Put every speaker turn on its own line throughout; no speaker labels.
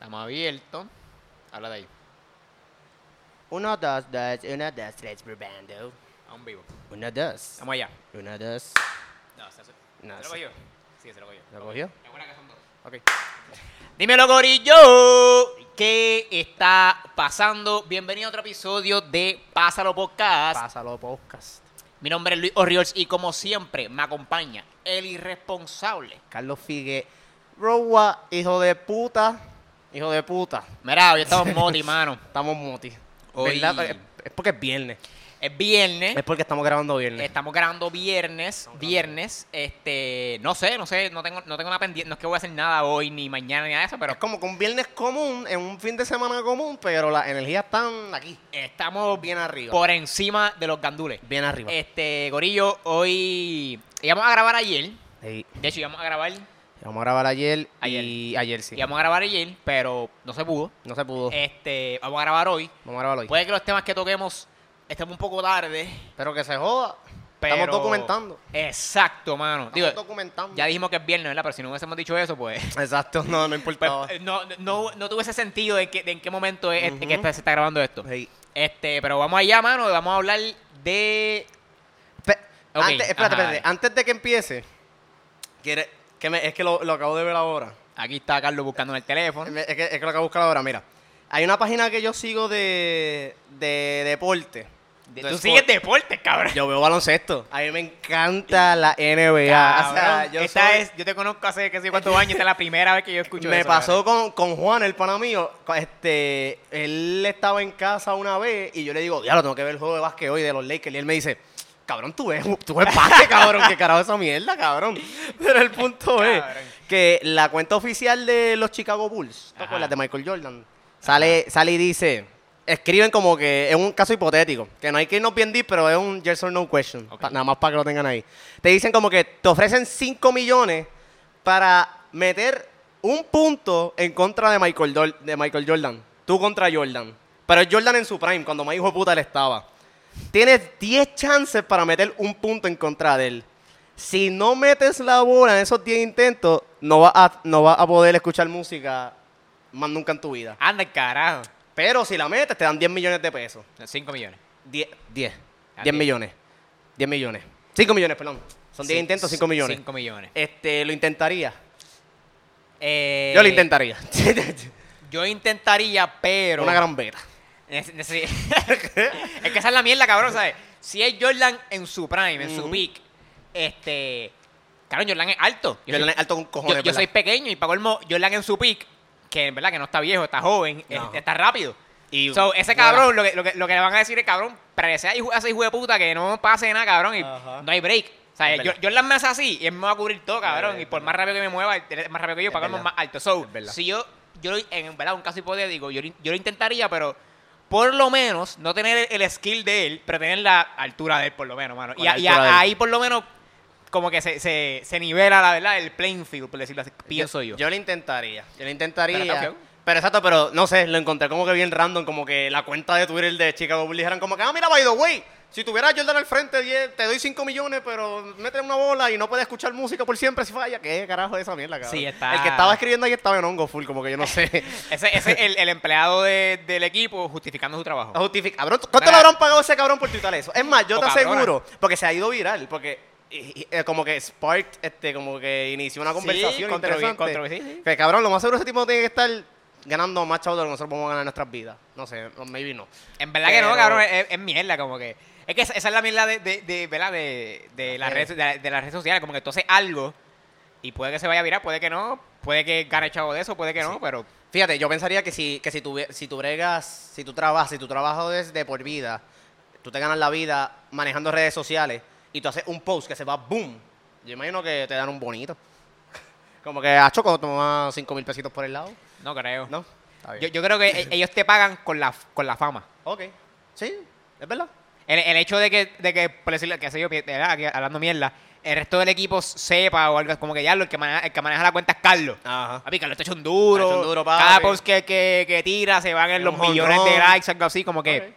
Estamos abiertos. Habla de ahí.
Uno, dos, dos, uno, dos, tres, probando.
A un vivo.
Uno, dos.
Vamos allá.
Uno, dos.
No, se, se,
No,
¿se
sí.
lo cogió? Sí, se lo cogió.
¿Lo cogió?
Es buena que son dos.
Ok.
Dímelo, Gorillo. ¿Qué está pasando? Bienvenido a otro episodio de Pásalo Podcast.
Pásalo podcast.
Mi nombre es Luis Orriols y como siempre me acompaña el irresponsable.
Carlos Figue. Rowa, hijo de puta. Hijo de puta.
Mira, hoy estamos moti, mano.
Estamos moti.
Hoy-
¿Verdad? Es, porque es viernes.
Es viernes.
Es porque estamos grabando viernes.
Estamos grabando viernes, viernes, este, no sé, no sé, no tengo, no tengo nada pendiente, no es que voy a hacer nada hoy, ni mañana, ni nada de eso, pero
es como que un viernes común, en un fin de semana común, pero las energías están aquí.
estamos
Bien arriba.
por encima de los gandules.
Bien arriba.
Este, Gorillo, hoy íbamos a grabar ayer,
Sí.
de hecho íbamos a grabar,
Vamos a grabar ayer,
Ayer.
y ayer sí.
íbamos a grabar ayer, pero no se pudo.
No se pudo.
Este, vamos a grabar hoy.
Vamos a grabar hoy.
Puede que los temas que toquemos estemos un poco tarde,
pero que se joda.
pero...
Estamos documentando.
Exacto, mano.
Estamos
Digo,
documentando.
ya dijimos que es viernes, ¿verdad? Pero si no hubiésemos dicho eso, pues...
Exacto, no, no
Pues,
importaba.
eh, no, no, no tuve ese sentido de, que, de en qué momento es este- que este- se está grabando esto.
Sí.
Este, pero vamos allá, mano, y vamos a hablar de.
Pe- antes, espérate,
ajá.
espérate. Antes de que empiece, quiere, que me- es que lo, lo acabo de ver ahora.
Aquí está Carlos buscando en el teléfono.
Es que, es que lo acabo de buscar ahora, mira. Hay una página que yo sigo de, de deporte.
De- Tú
sport.
sigues deportes, cabrón.
Yo veo baloncesto. A mí me encanta la NBA. O sea,
Cabrón,
yo
esta
soy-
es, yo te conozco hace que sé cuántos años, esta es la primera vez que yo escucho
me
eso,
pasó
cabrón.
con, con Juan, el pana mío. Este, él estaba en casa una vez y yo le digo, diablo, tengo que ver el juego de básquet hoy de los Lakers. Y él me dice, cabrón, tú ves, tú ves básquet, cabrón. ¿Qué carajo es esa mierda, cabrón? Pero el punto es que la cuenta oficial de los Chicago Bulls, ¿te acuerdas de Michael Jordan? Sale, sale y dice, escriben como que es un caso hipotético, que no hay que irnos bien deep, pero es un yes or no question, pa- nada más para que lo tengan ahí. Te dicen como que te ofrecen 5 millones para meter un punto en contra de Michael, Dol- de Michael Jordan, tú contra Jordan. Pero es Jordan en su prime, cuando más hijo de puta él estaba. Tienes 10 chances para meter un punto en contra de él. Si no metes la bola en esos 10 intentos, no vas a, no vas a poder escuchar música más nunca en tu vida.
Anda, el carajo.
Pero si la metes, te dan 10 millones de pesos.
5 millones.
10, 10,
Ah,
10
diez.
millones. 10 millones. 5 millones, perdón. Son 10
Sí,
intentos, 5 millones.
5 millones.
Este, lo intentaría.
Eh,
Yo lo intentaría.
Yo intentaría, pero.
Una gran beta.
Es que esa es la mierda, cabrón, ¿sabes? Si es Jordan en su prime, en su
Ujú.
peak, este. Claro, Jordan es alto. Yo,
Jordan
soy,
es alto con cojones,
yo
¿verdad?
soy pequeño y para colmo, Jordan en su peak, que en verdad que no está viejo, está joven, es-
No.
está rápido.
Y
So, ese cabrón, lo que, lo, que, lo que le van a decir es, cabrón, hijo- a ese hijo de puta que no pase nada, cabrón, y
Ajá.
no hay break. O sea,
Es
yo,
verdad.
Jordan me hace así y él me va a cubrir todo, cabrón. Y por
verdad.
más rápido que me mueva, él es más rápido que yo,
Es
para colmo es
verdad.
más alto. So,
Es verdad.
si yo, yo en verdad, un caso hipotético, yo, lo- yo lo intentaría, pero por lo menos no tener el, skill de él, pero tener la altura de él, por lo menos, mano.
Con
Y, y a- ahí, por lo menos, como que se, se, se nivela, la verdad, el playing field, por decirlo así, pienso yo.
Yo lo intentaría. Yo lo intentaría.
Pero
Pero, exacto, pero no sé, lo encontré como que bien random, como que la cuenta de Twitter de Chicago Bulls dijeran como que, ah, mira, by the way, si tuviera a Jordan al frente, 10, te doy 5 millones, pero mete una bola y no puedes escuchar música por siempre si falla. ¿Qué carajo es esa mierda, cabrón?
Sí, está-
El que estaba escribiendo ahí estaba en hongo full, como que yo no sé.
Ese es el, el empleado de- del equipo justificando su trabajo.
Justifica. Cabrón, ¿Cuánto le habrán pagado a ese cabrón por tuitar eso? Es más, yo
O
te
cabrona.
aseguro, porque se ha ido viral, porque y- y- eh, como que Spark, este, como que inició una conversación interesante.
sí, sí.
Que cabrón, lo más seguro ese tipo tiene que estar ganando más chavos de lo que nosotros a ganar en nuestras vidas. No sé, maybe no.
En verdad que no, cabrón, es, es mierda, como que. Es que esa, esa es la mierda de, de, de, ¿verdad? de, de las
Eh.
redes, de, de las redes sociales, como que tú haces algo y puede que se vaya a virar, puede que no, puede que gane chavo de eso, puede que no, pero
Fíjate, yo pensaría que si, que si tú, si tú bregas, si tú trabajas, si tu trabajo es de por vida, tú te ganas la vida manejando redes sociales y tú haces un post que se va boom, yo imagino que te dan un bonito. Como que a Choco toma 5 mil pesitos por el lado.
no creo.
¿No?
Yo, yo creo que e- ellos te pagan con la, con la fama.
Ok. Sí, es verdad.
El, el hecho de que, de que, por decirlo, que sé yo, hablando mierda, el resto del equipo sepa o algo como que ya lo, el que maneja, el que maneja la cuenta es Carlos.
Ajá.
Papi, Carlos está hecho un duro.
Está hecho un duro, papi.
Cada post que, que, que tira se van en los millones de likes, algo así, como que.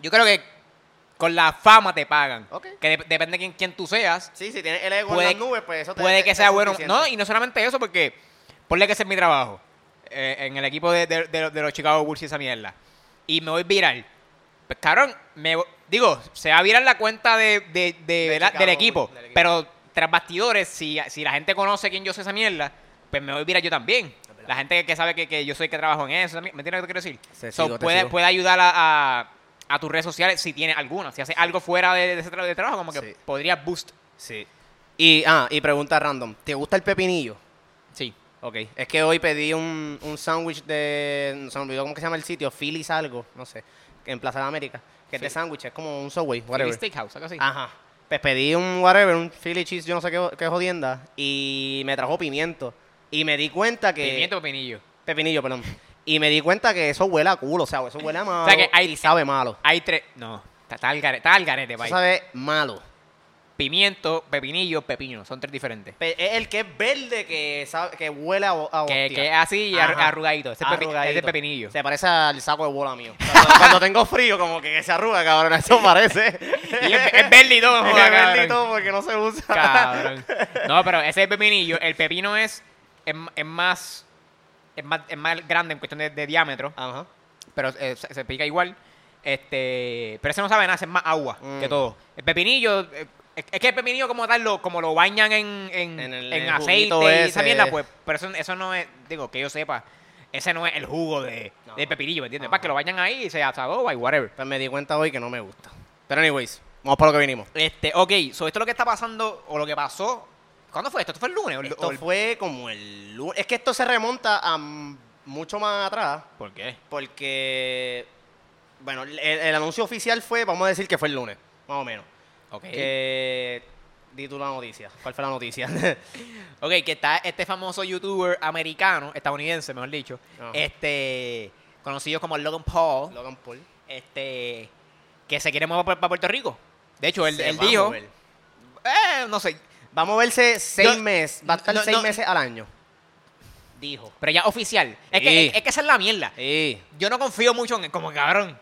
Yo creo que con la fama te pagan.
Ok.
Que de- depende de quién, quién tú seas.
Sí, si tienes el ego
Puede-
en las nubes, pues eso te
Puede que sea bueno.
suficiente.
No, y no solamente eso, porque ponle que ese es mi trabajo. eh, en el equipo de, de- de- de los Chicago Bulls y esa mierda. Y me voy viral. Pues, cabrón, me, vo- digo, se va a virar la cuenta de, de- de- ¿verdad?
Chicago
del equipo.
Bulls, del equipo.
Pero tras bastidores, si, si la gente conoce quién yo soy esa mierda, pues me voy viral yo también. La gente que sabe que, que yo soy que trabajo en eso, ¿me entiendes lo que quiero decir?
Te
So,
sigo, te
puede, puede ayudar a, a, a tus redes sociales si tienes alguna. Si haces algo fuera de, de ese tra- trabajo, como que
Sí.
podría boost.
Sí. Y, ah, y pregunta random. ¿Te gusta el pepinillo?
Sí.
Ok. Es que hoy pedí un, un sándwich de. Se me olvidó cómo que se llama el sitio. Philly's algo. No sé. En Plaza de América. Que es de
Philly.
sándwich. Es como un Subway.
Philly
Whatever.
Steakhouse, algo así.
Ajá. Pues pedí un whatever, un Philly cheese, yo no sé qué, qué jodienda. Y me trajo pimiento. Y me di cuenta que.
Pimiento o pepinillo.
Pepinillo, perdón. Y me di cuenta que eso huele a culo. O sea, eso huele a malo.
que hay-
y sabe malo.
Hay tres. No, está, está al garete, está al garete,
Eso
país.
sabe malo.
Pimiento, pepinillo, pepino. Son tres diferentes.
Pe- Es el que es verde que, sabe, que huele a, a
Que,
hostia.
que es así y ar-
Ajá.
arrugadito. Ese es, pepi-
Arrugadito.
ese es pepinillo.
Se parece al saco de bola mío. Cuando, cuando tengo frío, como que se arruga, cabrón. Eso parece.
Y es, es verde y todo,
Es
joda,
verde y todo porque no se usa.
Cabrón. No, pero ese es el pepinillo. El pepino es, es, es más es más es más grande en cuestión de, de diámetro,
Ajá.
pero eh, se, se pica igual. Este, pero ese no sabe nada, ese es más agua
Mm.
que todo. El pepinillo eh, es, que el pepinillo como tal lo como lo bañan en, en,
En el-
en
el
aceite y esa mierda, pues, pero eso, eso no es, digo, que yo sepa, ese no es el jugo de,
No.
del pepinillo, ¿me entiendes?
Ajá.
Para que lo bañan ahí y se asadoba y whatever.
Pues me di cuenta hoy que no me gusta. Pero anyways, vamos por lo que vinimos.
Este, ok, so esto es lo que está pasando, o lo que pasó. ¿Cuándo fue esto? ¿Esto fue el lunes?
Esto
o el-
fue como el lunes. Es que esto se remonta a mucho más atrás.
¿Por qué?
Porque, bueno, el, el anuncio oficial fue, vamos a decir que fue el lunes, más o menos.
Ok.
Que, di tú la noticia. ¿Cuál fue la noticia?
Ok, que está este famoso youtuber americano, estadounidense, mejor dicho,
Ajá.
este, conocido como Logan Paul,
Logan Paul.
este, que se quiere mover para Puerto Rico. De hecho, él, dijo, eh, no sé,
Va a moverse seis meses. Va a estar
no,
seis
no.
meses al año. Dijo.
pero ya oficial. Es,
Sí.
que, es, es que esa es la mierda.
Sí.
Yo no confío mucho en él, como cabrón.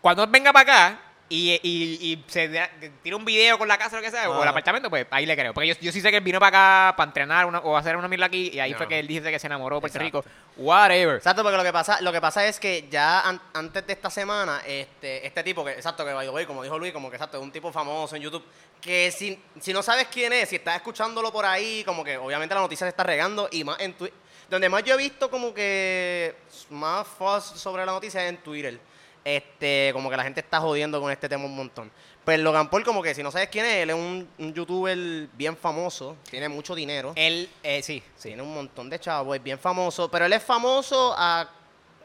Cuando él venga para acá y, y, y se da- tira un video con la casa o lo que sea, o el apartamento, pues ahí le creo. Porque yo, yo sí sé que él vino para acá para entrenar una- o hacer una mierda aquí y ahí fue que él dice que se enamoró de Puerto
Exacto.
Rico. Whatever.
Exacto, porque lo que pasa, lo que pasa es que ya an- antes de esta semana, este, este tipo que, exacto, que by the way, como dijo Luis, como que exacto, es un tipo famoso en YouTube, que si, si no sabes quién es, si estás escuchándolo por ahí, como que obviamente la noticia se está regando y más en Twitter. Donde más yo he visto como que más fuzz sobre la noticia es en Twitter. Este, como que la gente está jodiendo con este tema un montón. Pues Logan Paul, como que si no sabes quién es, él es un, un youtuber bien famoso, tiene mucho dinero.
Él, eh, sí, sí.
Tiene un montón de chavos, es bien famoso, pero él es famoso a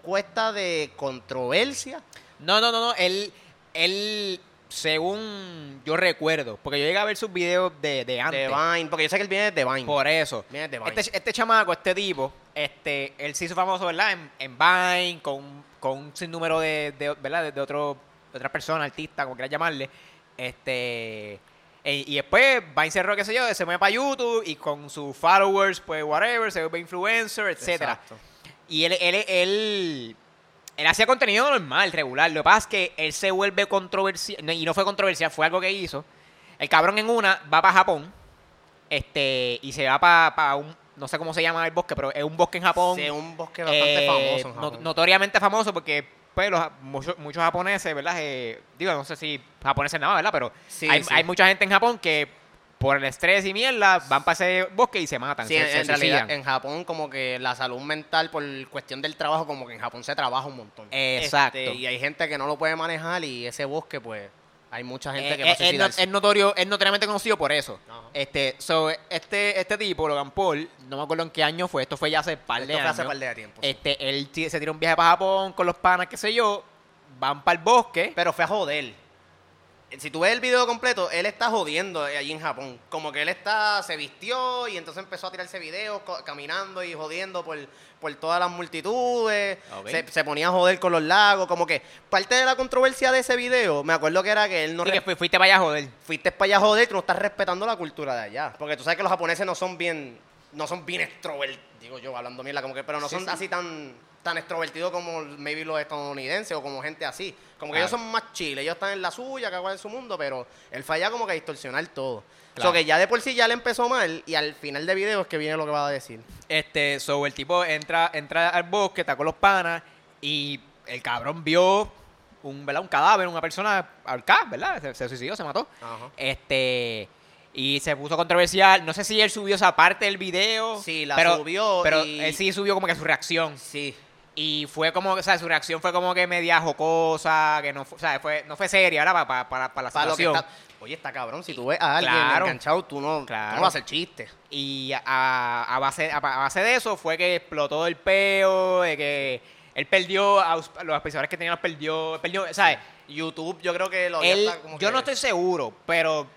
cuesta de controversia.
No, no, no, no. Él, él, según yo recuerdo, porque yo llegué a ver sus videos de, de antes.
De Vine, porque yo sé que él viene de Vine.
Por eso.
Viene de Vine.
Este, este chamaco, este tipo, este, él se hizo famoso, ¿verdad? En, en Vine, con, con un sinnúmero de, de, ¿verdad? De, otro- de otras personas, artistas, como quieras llamarle. Este. e- y después Vine cerró, qué sé yo, se mueve para YouTube y con sus followers, pues whatever, se vuelve influencer, etcétera.
Exacto.
Y él, él, él, él hacía contenido normal, regular. Lo que pasa es que él se vuelve controversial. Y no fue controversial, fue algo que hizo. El cabrón en una va para Japón. Este. Y se va para un. No sé cómo se llama el bosque, pero es un bosque en Japón.
Sí, es un bosque bastante
eh,
famoso en
no-
Japón.
notoriamente famoso porque. Pues los, muchos, muchos japoneses, ¿verdad? Eh, digo, no sé si japoneses nada, ¿verdad? Pero
Sí,
hay,
sí.
hay mucha gente en Japón que por el estrés y mierda van para ese bosque y se matan.
Sí,
se-
en,
se
en realidad en Japón como que la salud mental por cuestión del trabajo, como que en Japón se trabaja un montón.
Exacto.
Este, y hay gente que no lo puede manejar y ese bosque pues hay mucha gente
Eh,
que va a
no-
suicidarse.
es notorio, es notoriamente conocido por eso. Este, so, este, este tipo, Logan Paul, no me acuerdo en qué año fue, esto fue ya hace par de
Esto fue
años.
hace par de tiempo.
Este, él se tira un viaje para Japón con los panas, qué sé yo, van para el bosque.
Pero fue a joder. Si tú ves el video completo, él está jodiendo allí en Japón. Como que él está, se vistió y entonces empezó a tirarse videos caminando y jodiendo por, por todas las multitudes.
Ok.
Se, se ponía a joder con los lagos. Como que parte de la controversia de ese video, me acuerdo que era que él no...
y que fuiste para allá a joder.
fuiste para allá a joder, tú no estás respetando la cultura de allá. Porque tú sabes que los japoneses no son bien, no son bien extrovertidos, digo yo, hablando mierda, como que, pero no
Sí,
son
sí.
así tan tan extrovertido como maybe los estadounidenses o como gente así. Como que
Claro.
ellos son más chiles, ellos están en la suya, cada cual en su mundo, pero él falla como que a distorsionar todo.
Claro.
So que ya de por sí ya le empezó mal y al final del video es que viene lo que va a decir.
Este, so el tipo entra, entra al bosque, está con los panas y el cabrón vio un, ¿verdad? un cadáver, una persona ahorcada, ¿verdad? Se, se suicidó, se mató.
Ajá.
Este, y se puso controversial. No sé si él subió esa parte del video.
Sí, la
pero,
subió
Pero
y-
él sí subió como que su reacción.
Sí.
Y fue como, o sea, su reacción fue como que media jocosa, que no fue, o sea, fue, no fue seria, ¿verdad? Para, para, para la
Para lo que
situación.
está- Oye, está cabrón. Si tú ves a alguien
Claro.
enganchado, tú no, tú
Claro.
no vas a hacer chiste.
Y a, a base, a, a base de eso fue que explotó el peo, de que él perdió, a los auspiciadores que tenía los perdió, perdió ¿sabes?
YouTube, yo creo que lo
Él,
como
yo
que-
no estoy seguro, pero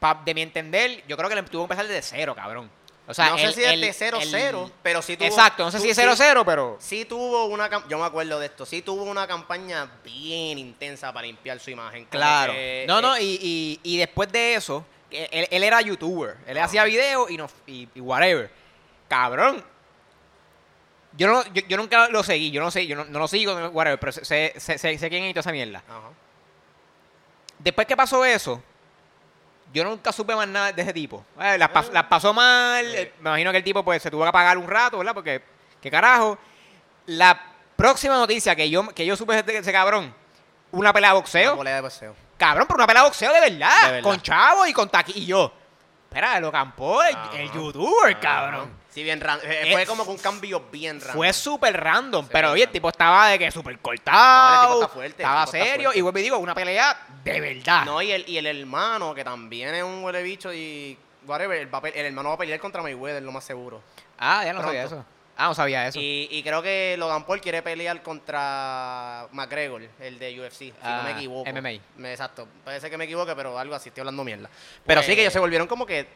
pa- de mi entender, yo creo que le tuvo que empezar desde cero, cabrón. O sea,
no sé si es de 0-0,
él-
pero sí tuvo.
Exacto, no sé
tú-
si es
sí-
0-0, pero...
Sí tuvo una yo me acuerdo de esto, sí tuvo una campaña bien intensa para limpiar su imagen.
Claro.
que,
No,
eh,
no, y, y, y después de eso, él, él era youtuber. Él hacía videos y, no, y, y whatever. Cabrón. Yo, no, yo, yo nunca lo seguí, yo no sé, yo no, no lo sigo, no- whatever, pero sé, sé, sé- sé quién es toda esa mierda.
Ajá.
Después que pasó eso, yo nunca supe más nada de ese tipo. Eh, las, pas- las pasó mal, eh, me imagino que el tipo pues se tuvo que apagar un rato, ¿verdad? Porque, ¿qué carajo? La próxima noticia que yo, que yo supe de ese cabrón, una pelea de boxeo.
Una bolea de boxeo.
Cabrón, pero una pelea de boxeo de verdad.
De verdad.
Con chavo y con taqui. Y yo, espera, lo campó el,
Ajá.
el youtuber, cabrón.
Sí, bien ran- eh,
Eh,
Fue como que un cambio bien raro.
Fue súper random.
Sí,
pero oye, el
random.
tipo estaba de que súper
No, el
cortado.
tipo está fuerte,
estaba
tipo está
serio.
fuerte.
Y vuelvo y digo, una pelea de verdad.
No, y el, y el hermano, que también es un huele bicho y. Whatever, el, pe- el hermano va a pelear contra Mayweather, lo más seguro.
ah, ya no sabía eso. Ah, no sabía eso.
Y, y creo que Logan Paul quiere pelear contra McGregor, el de UFC, si no
Ah,
me equivoco.
MMA.
Me- exacto. Puede ser que me equivoque, pero algo así, estoy hablando mierda. Pero sí
Pues-
que ellos se volvieron como que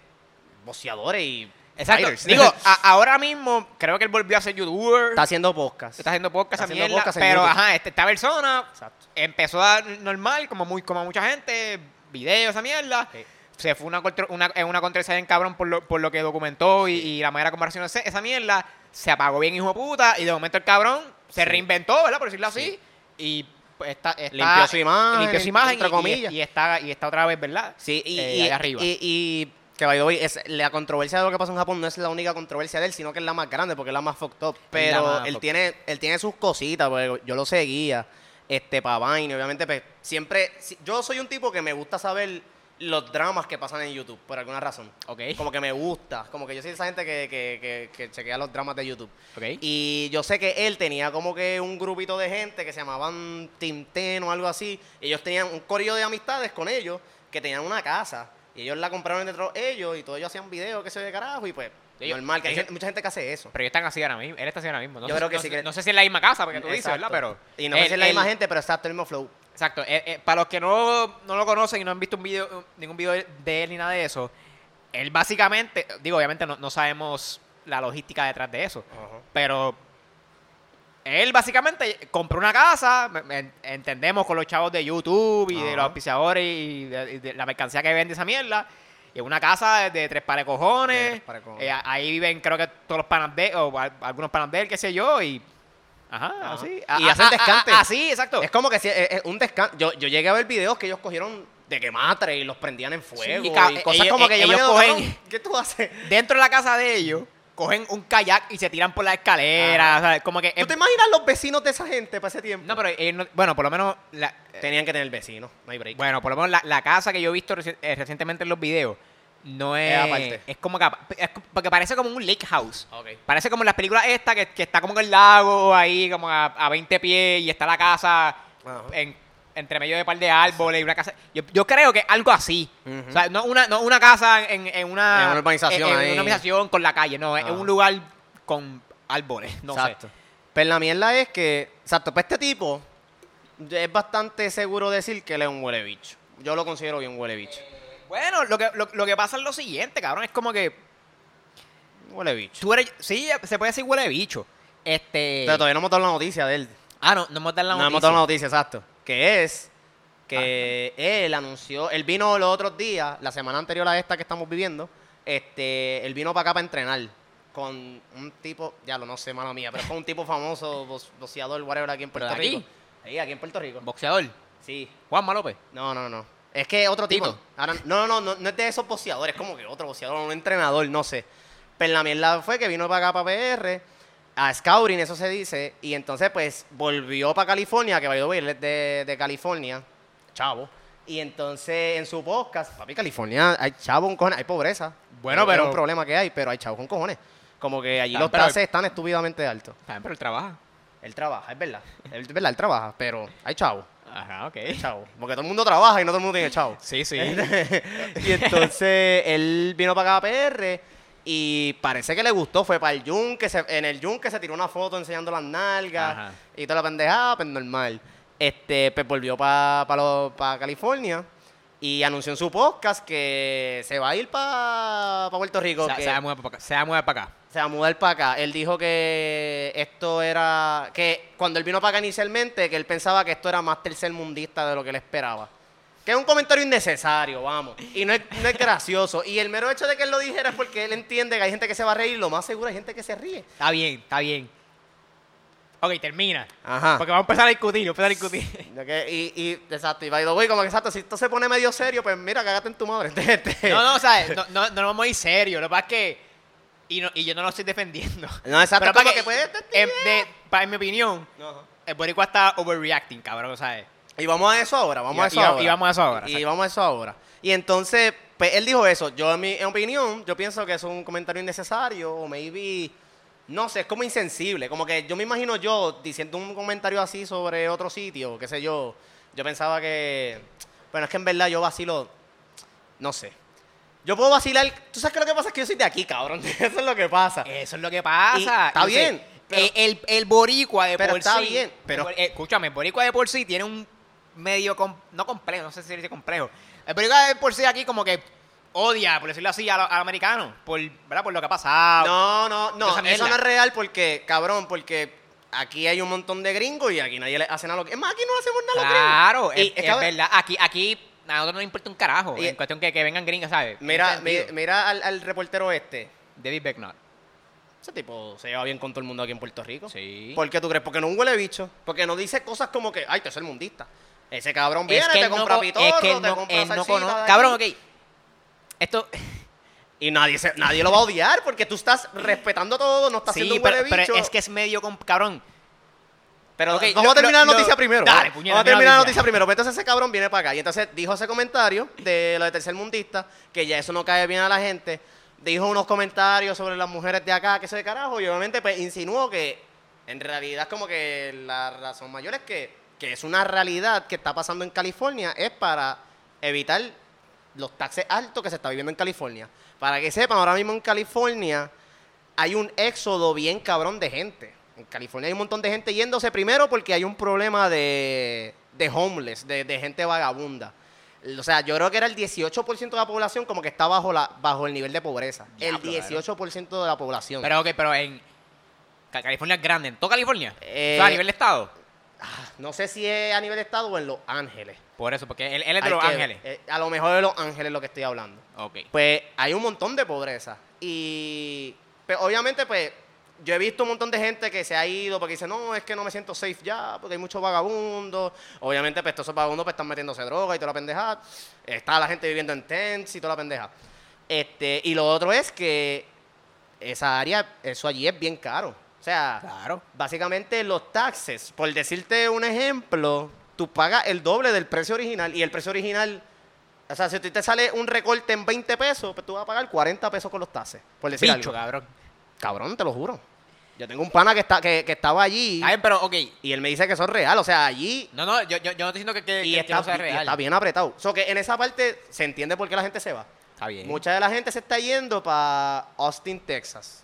boxeadores y.
Exacto.
fighters.
Digo, a- ahora mismo creo que él volvió a ser youtuber.
está haciendo podcast.
está haciendo podcast,
está haciendo
mierda,
podcast en
pero
YouTube.
ajá, este- esta persona
Exacto.
empezó a normal, como muy como mucha gente, videos, esa mierda.
Sí.
Se fue una, una, en una controversia en cabrón por lo, por lo que documentó y, y la manera como reaccionó ese- esa mierda. Se apagó bien, hijo de puta, y de momento el cabrón se
Sí.
reinventó, ¿verdad? Por decirlo así.
Sí.
Y pues, está, está-
Limpió su imagen,
Limpió su imagen
entre
y- y,
comillas.
y está, y está otra vez, ¿verdad?
Sí, y,
Eh,
y,
allá arriba.
y- y que by the way, es, la controversia de lo que pasa en Japón no es la única controversia de él, sino que es la más grande porque es la más fucked up. Pero
más
él
fucked
tiene, él tiene sus cositas, porque yo lo seguía, este, para Vine, obviamente, pues, siempre, si- yo soy un tipo que me gusta saber los dramas que pasan en YouTube, por alguna razón.
Ok.
Como que me gusta, como que yo soy esa gente que, que, que, que chequea los dramas de YouTube.
Ok.
Y yo sé que él tenía como que un grupito de gente que se llamaban Team Ten o algo así. Ellos tenían un corillo de amistades con ellos que tenían una casa. Y ellos la compraron dentro de ellos y todos ellos hacían videos que se de carajo. Y pues,
Ellos-
normal, que hay
ellos-
mucha gente que hace eso.
Pero ellos están así ahora mismo. Él está así ahora mismo. No
Yo
sé-
creo que
no
sí que-
No sé si es la misma casa, porque tú dices. ¿verdad? Pero.
Y no sé si es la misma gente, pero exacto, el mismo flow.
Exacto. eh, eh, para los que no, no lo conocen y no han visto un video, ningún video de él ni nada de eso, él básicamente, digo, obviamente no, no sabemos la logística detrás de eso, pero él básicamente compró una casa, entendemos con los chavos de YouTube y de los auspiciadores y de, la mercancía que vende esa mierda. Y es una casa de tres pares cojones.
tres pares cojones.
eh, ahí viven creo que todos los panas de o al- algunos panas de él, qué sé yo, y ajá,
Ajá.
así.
Y
Ah,
hacen
ah, ah,
descante.
Así, exacto.
Es como que si es, es un descanso. Yo, yo llegué a ver videos que ellos cogieron de quematre y los prendían en fuego.
Sí,
y cosas
ellos-
como que yo me
ellos cogen-
¿Qué tú haces?
dentro de la casa de ellos, cogen un kayak y se tiran por la escalera. ¿sabes? Como que.
¿Tú te imaginas los vecinos de esa gente para ese tiempo?
No, pero ellos no- bueno, por lo menos. la-
Tenían que tener vecinos, no hay break.
bueno, por lo menos la, la casa que yo he visto reci- eh, recientemente en los videos no es.
Es aparte.
Es como que. es co- porque parece como un lake house.
Ok.
Parece como en las películas esta que, que está como en el lago ahí, como a, a 20 pies y está la casa
Ajá.
en, entre medio de par de árboles y una casa. Yo, yo creo que algo así.
Ujú.
O sea, no una, no una casa en, en una.
En una urbanización
en- en una urbanización con la calle, no, es
Ajá.
un lugar con árboles. No
exacto.
sé.
Pero la mierda es que, exacto, para este tipo, es bastante seguro decir que él es un huele bicho. Yo lo considero bien huele bicho.
Bueno, lo que, lo, lo que pasa es lo siguiente, cabrón. Es como que
Huele bicho.
tú eres. Sí, se puede decir huele bicho. Este.
Pero todavía no hemos dado la noticia de él.
ah, no, no hemos dado la
no
noticia.
hemos dado la noticia, exacto. Que es que él anunció, él vino los otros días, la semana anterior a esta que estamos viviendo, este, él vino para acá para entrenar. con un tipo, ya lo no sé, mano mía, pero con un tipo famoso, box- boxeador, whatever, aquí en
¿Pero
Puerto
aquí?
Rico. Sí, aquí en Puerto Rico.
Boxeador.
Sí.
Juanma López.
No, no, no. Es que otro tipo.
Tito.
Ahora, no, no, no, no, no es de esos boxeadores, es como que otro boxeador, un entrenador, no sé. Pero la mierda fue que vino para acá, para PR, a Scouting, eso se dice, y entonces pues volvió para California, que way, él es de, de California, chavo. Y entonces en su podcast, papi, California, hay chavo con cojones, hay pobreza.
Bueno,
Es
pero-
un problema que hay, pero hay chavo con cojones. Como que allí los taxes están estúpidamente altos.
También, pero él trabaja.
Él trabaja, es verdad. Es verdad, él trabaja, pero hay chavo.
Ajá, ok.
Chavo. Porque todo el mundo trabaja y no todo el mundo tiene chavo.
Sí, sí.
y entonces él vino para acá a PR y parece que le gustó. Fue para el yunque, se, en el yunque se tiró una foto enseñando las nalgas
Ajá.
y toda la pendejada, pues normal. Este, pues volvió para California y anunció en su podcast que se va a ir para Puerto Rico.
se,
que
se va a mudar para acá. Se va a mudar para acá.
se va a mudar para acá. Él dijo que esto era. que cuando él vino para acá inicialmente, que él pensaba que esto era más tercermundista de lo que él esperaba. Que es un comentario innecesario, vamos. Y no es, no es gracioso. Y el mero hecho de que él lo dijera es porque él entiende que hay gente que se va a reír. Lo más seguro hay gente que se ríe.
Está bien, está bien. Ok, termina.
Ajá.
Porque vamos a empezar a discutir, vamos a empezar a discutir.
Que- y, y, exacto, y by the way, como que exacto, si esto se pone medio serio, pues mira, cágate en tu madre. Este-
No, no, o sea, no, no, no nos vamos a ir serio. Lo que pasa es que. Y, no, y yo no lo estoy defendiendo.
No, exacto,
Pero para
que puede-
en, de- para- en mi opinión,
Ajá.
el Boricua está overreacting, cabrón, ¿sabes?
Y vamos a eso ahora, vamos
Y-
a eso
y
ahora.
y vamos a eso ahora,
Y
exacto.
vamos a eso ahora. Y entonces, pues él dijo eso. Yo, en mi en opinión, yo pienso que es un comentario innecesario o maybe, no sé, es como insensible. Como que yo me imagino yo diciendo un comentario así sobre otro sitio, qué sé yo. Yo pensaba que, bueno, es que en verdad yo vacilo, no sé. Yo puedo vacilar, tú sabes que lo que pasa es que yo soy de aquí, cabrón. Eso es lo que pasa.
Eso es lo que pasa.
Y está bien, pero-
el, el, boricua de
Pero
por
está
sí.
bien, pero-
escúchame, el boricua de por sí tiene un medio. com- no complejo, no sé si se dice complejo. El de por sí aquí, como que odia, por decirlo así, a los americanos. Por, ¿verdad? por lo que ha pasado.
No, no, no, eso no es real porque, cabrón, porque aquí hay un montón de gringos y aquí nadie le hace nada a los Es más, aquí no hacemos nada a los
Claro,
gringos.
es, verdad. Aquí, aquí a nosotros no nos importa un carajo.
Y-
en cuestión que, que vengan gringas, ¿sabes?
Mira, mira al, al reportero este.
David Becknott.
Ese tipo se lleva bien con todo el mundo aquí en Puerto Rico.
Sí.
¿Por qué tú crees? Porque no huele bicho. Porque no dice cosas como que, ay, te es el mundista. Ese cabrón viene,
es que
te
no,
compra
co-
pitorro,
es que él
te
no,
compra
él no conoce. Cabrón, ok. Esto.
Y nadie, se- nadie lo va a odiar porque tú estás respetando todo, no estás siendo
Sí,
un huele
pero, es que es medio. com- Cabrón.
Pero
Ok,
vamos
lo-
a terminar
lo-
la noticia
lo-
primero.
dale,
Vamos-
puñeta,
Vamos a
termina
terminar
la noticia
primero. Pues entonces ese cabrón viene para acá. Y entonces dijo ese comentario de lo de tercer mundista, que ya eso no cae bien a la gente. Dijo unos comentarios sobre las mujeres de acá, que se de carajo. Y obviamente pues insinuó que en realidad como que la razón mayor es que, que es una realidad que está pasando en California. Es para evitar los taxes altos que se está viviendo en California. Para que sepan, ahora mismo en California hay un éxodo bien cabrón de gente. En California hay un montón de gente yéndose primero porque hay un problema de, de homeless, de, de gente vagabunda. O sea, yo creo que era el 18% de la población como que está bajo, la, bajo el nivel de pobreza.
Diablo,
el 18% de la población.
Pero, ok, pero en. Ca- California es grande. ¿En toda California?
Eh,
o sea, a nivel de estado.
No sé si es a nivel de estado o en Los Ángeles.
Por eso, porque él, él es de
Hay
Los
que-
Ángeles.
eh, a lo mejor de Los Ángeles es lo que estoy hablando.
Ok.
Pues hay un montón de pobreza. Y pues, obviamente, pues, yo he visto un montón de gente que se ha ido porque dice, no, es que no me siento safe ya, porque hay muchos vagabundos. Obviamente, pues, todos esos vagabundos pues, están metiéndose droga y toda la pendeja. Está la gente viviendo en tents y toda la pendeja. Este, y lo otro es que esa área, eso allí es bien caro. O sea,
Claro.
básicamente los taxes, por decirte un ejemplo, tú pagas el doble del precio original y el precio original, o sea, si a ti te sale un recorte en 20 pesos, pues tú vas a pagar 40 pesos con los taxes, por decir
Bicho,
algo.
cabrón.
Cabrón, te lo juro. Yo tengo un pana que, está, que, que estaba allí
bien, pero, ok.
y él me dice que eso es real, o sea, allí
No, no, yo, yo, yo no estoy diciendo que, que,
y
que
está,
no sea
y
real.
está bien apretado. O que en esa parte se entiende por qué la gente se va.
Está bien.
Mucha de la gente se está yendo para Austin, Texas.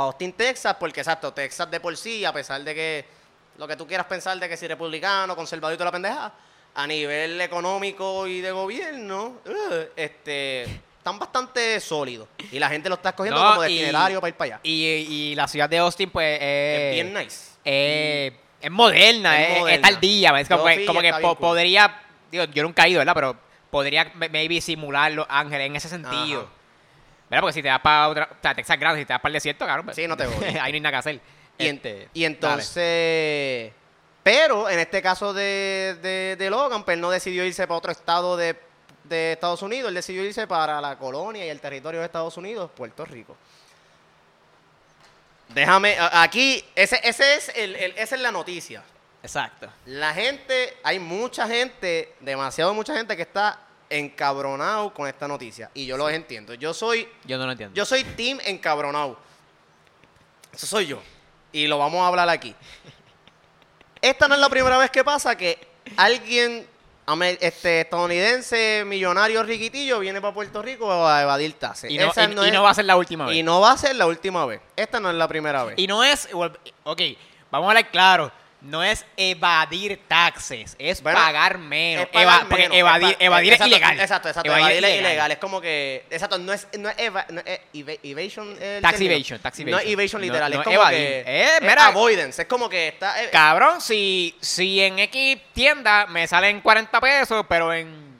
Para Austin, Texas, porque exacto, Texas de por sí, a pesar de que lo que tú quieras pensar de que si republicano, conservador y toda la pendeja, a nivel económico y de gobierno, ugh, este, están bastante sólidos. Y la gente lo está escogiendo
No,
como itinerario para ir para allá.
Y, y la ciudad de Austin, pues, eh,
es bien nice.
eh, es moderna,
Es
es, está al día. Es como, que- como po- podría, digo, yo nunca he ido, ¿verdad? Pero podría maybe simular Los Ángeles en ese sentido.
Ajá.
¿Verdad? Porque si te vas para otra, o sea, Texas grande, si te vas para el desierto, cabrón. pues,
Sí, no te voy.
Ahí no hay nada que hacer.
Y,
Este,
y entonces, pero en este caso de, de, de Logan, pues él no decidió irse para otro estado de, de Estados Unidos, él decidió irse para la colonia y el territorio de Estados Unidos, Puerto Rico. Déjame, aquí, ese, ese es el, el- esa es la noticia.
Exacto.
La gente, hay mucha gente, demasiado mucha gente que está encabronado con esta noticia. Y yo los entiendo. Yo soy
Yo no lo entiendo.
yo soy team encabronado. Eso soy yo. Y lo vamos a hablar aquí. Esta no es la primera vez que pasa que alguien este, estadounidense, millonario, riquitillo, viene para Puerto Rico a evadir taxes.
y no va a ser la última vez.
y no va a ser la última vez. Esta no es la primera vez.
Y no es, ok, vamos a hablar claro, no es evadir taxes, es
Bueno,
pagar menos.
Es pagar
Eva- porque
menos,
evadir,
es
evadir es
exacto,
ilegal.
Exacto, exacto. Evadir, es ilegal. Es como que. Exacto, no es, no es, eva- no es eva- evasion. el
Tax
término.
evasion, tax
No es evasion literal.
no
es como
evadir.
que.
Eh,
es
mira.
avoidance. Es como que está. eh,
Cabrón, si, si en X tienda me salen 40 pesos, pero en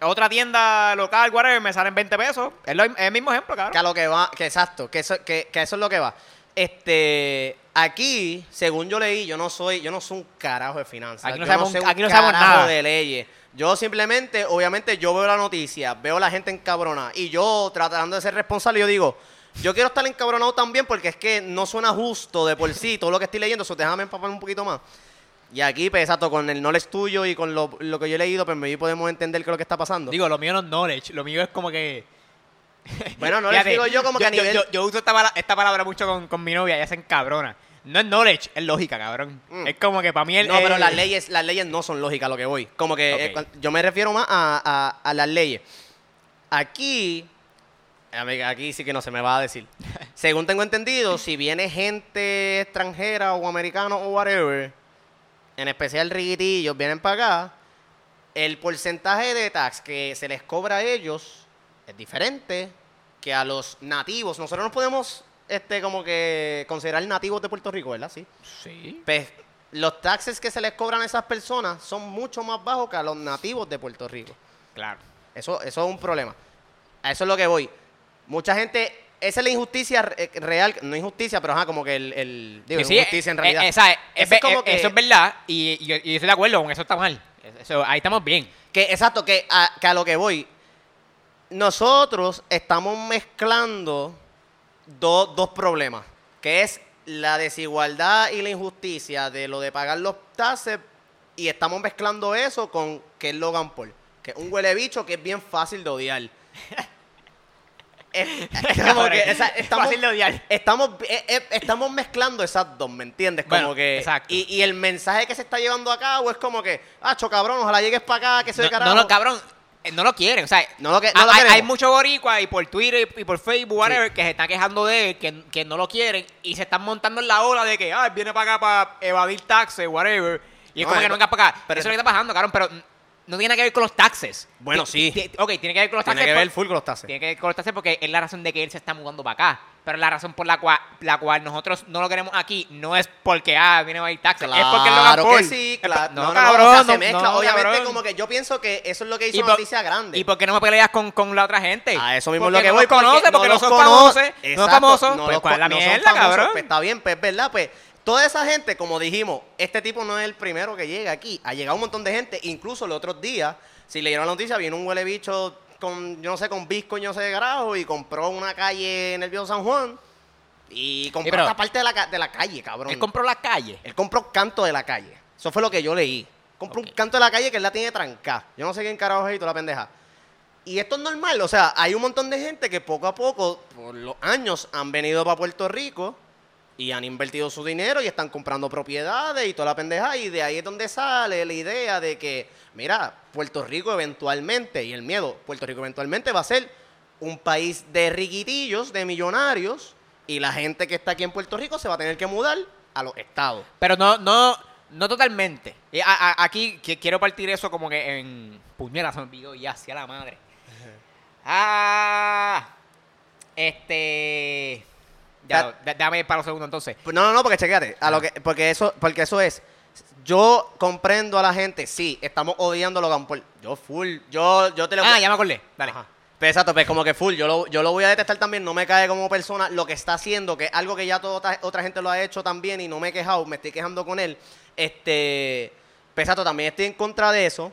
otra tienda local, whatever, me salen 20 pesos, es, lo- es el mismo ejemplo,
que a
cabrón.
lo que va. Que exacto. Que eso, que, que eso es lo que va. Este. Aquí, según yo leí, yo no soy, yo no soy un carajo de finanzas.
Aquí no
yo
sabemos-
sé un
aquí no sabemos
carajo
nada.
de leyes. Yo simplemente, obviamente, yo veo la noticia, veo la gente encabronada. Y yo, tratando de ser responsable, yo digo, yo quiero estar encabronado también porque es que no suena justo de por sí todo lo que estoy leyendo. So, déjame empapar un poquito más. Y aquí, pues, exacto, con el knowledge tuyo y con lo, lo que yo he leído, pues, maybe podemos entender qué es lo que está pasando.
Digo, lo mío no es knowledge, lo mío es como que...
bueno, no les digo yo como que a
yo,
nivel...
yo- yo uso esta, pala- esta palabra mucho con, con mi novia, ella se encabrona. No es knowledge, es lógica, cabrón.
Mm.
Es como que para mí el...
No, pero
el-
las leyes, las leyes no son lógicas lo que voy. Como que eh, yo me refiero más a, a- a las leyes. Aquí, amiga, aquí sí que no se me va a decir. Según tengo entendido, si viene gente extranjera o americano o whatever, en especial riguitillos, vienen para acá, el porcentaje de tax que se les cobra a ellos es diferente que a los nativos. Nosotros nos podemos, este, como que considerar nativos de Puerto Rico, ¿verdad? Sí
Sí.
pues, los taxes que se les cobran a esas personas son mucho más bajos que a los nativos de Puerto Rico.
Claro.
Eso, eso es un problema. A eso es lo que voy. Mucha gente, esa es la injusticia eh, real, no injusticia, pero ajá, como que el, el digo,
Sí,
injusticia en
eh,
realidad.
eh, esa es- es
Eso es como que-
Eso es verdad y, y yo, y yo estoy de acuerdo con eso está mal. Eso, ahí estamos bien.
Que, exacto, que a, que a lo que voy. Nosotros estamos mezclando do- dos problemas, que es la desigualdad y la injusticia de lo de pagar los taxes y estamos mezclando eso con que es Logan Paul, que es un huele bicho que es bien fácil de odiar. Es, es como que esa- estamos,
Fácil de odiar.
Estamos, eh, eh, estamos mezclando esas dos, ¿me entiendes? Como
Bueno,
que
exacto.
Y, y el mensaje que se está llevando a cabo es como que, ah, cabrón, ojalá llegues para acá, que se
No,
carajo.
no, no, cabrón. Eh, No lo quieren, o sea,
No lo que- no lo
hay, hay muchos boricuas y por Twitter y por Facebook, whatever, que se están quejando de él, que, que no lo quieren y se están montando en la ola de que, ah, viene para acá para evadir taxes, whatever. Y es
No,
como
eh,
que no venga para acá.
pero-
Eso es lo que está pasando, cabrón, pero no tiene que ver con los taxes.
Bueno, sí.
Ok, tiene que ver con los
Tiene
taxes.
que ver full con los taxes.
Tiene que ver con los taxes porque es la razón de que él se está mudando para acá. Pero la razón por la cual, la cual nosotros no lo queremos aquí no es porque, ah, viene a evadir taxes. es porque lo
Claro
Paul.
que sí, claro.
No,
No, no,
cabrón.
o sea, se
no,
mezcla.
no,
Obviamente,
cabrón.
como que yo pienso que eso es lo que hizo
¿Y
una
por-
noticia grande.
¿Y por qué no me peleas con, con la otra gente?
A eso mismo es
Porque
lo que
no
voy.
los conoce,
porque
porque no, son famosos. No son famosos.
no
pues, ¿cuál es la
no
mierda, cabrón?
Pues está bien, pues verdad, pues toda esa gente, como dijimos, este tipo no es el primero que llega aquí. Ha llegado un montón de gente, incluso los otros días, si leyeron la noticia, vino un huele bicho con, yo no sé, con Bitcoin, yo no sé de carajo, y compró una calle en el viejo San Juan. Y compró esta parte de la, de la calle, cabrón.
Él compró la calle.
Él compró canto de la calle. Eso fue lo que yo leí. Compró un canto de la calle que él la tiene trancada. Yo no sé quién carajo es y toda la pendeja. Y esto es normal. O sea, hay un montón de gente que poco a poco, por los años, han venido para Puerto Rico y han invertido su dinero y están comprando propiedades y toda la pendeja. Y de ahí es donde sale la idea de que, mira, Puerto Rico eventualmente, y el miedo, Puerto Rico eventualmente va a ser un país de riquitillos, de millonarios, y la gente que está aquí en Puerto Rico se va a tener que mudar a los estados.
Pero no, no, no totalmente. Y a- a- aquí que- quiero partir eso como que en puñera, se me olvidó ya, hacia la madre. Ah, este, ya, dame para los segundos entonces.
Pues No, no, no, porque chequéate, a lo que, porque eso, porque eso es. Yo comprendo a la gente, sí, estamos odiando a Logan Paul. Yo full, yo, yo te lo
Ah, ya me acordé. Dale.
Ajá. Pues exacto, pues como que full, yo lo, yo lo voy a detestar también, no me cae como persona lo que está haciendo, que es algo que ya toda otra, gente lo ha hecho también y no me he quejado, me estoy quejando con él. Este, exacto, también estoy en contra de eso.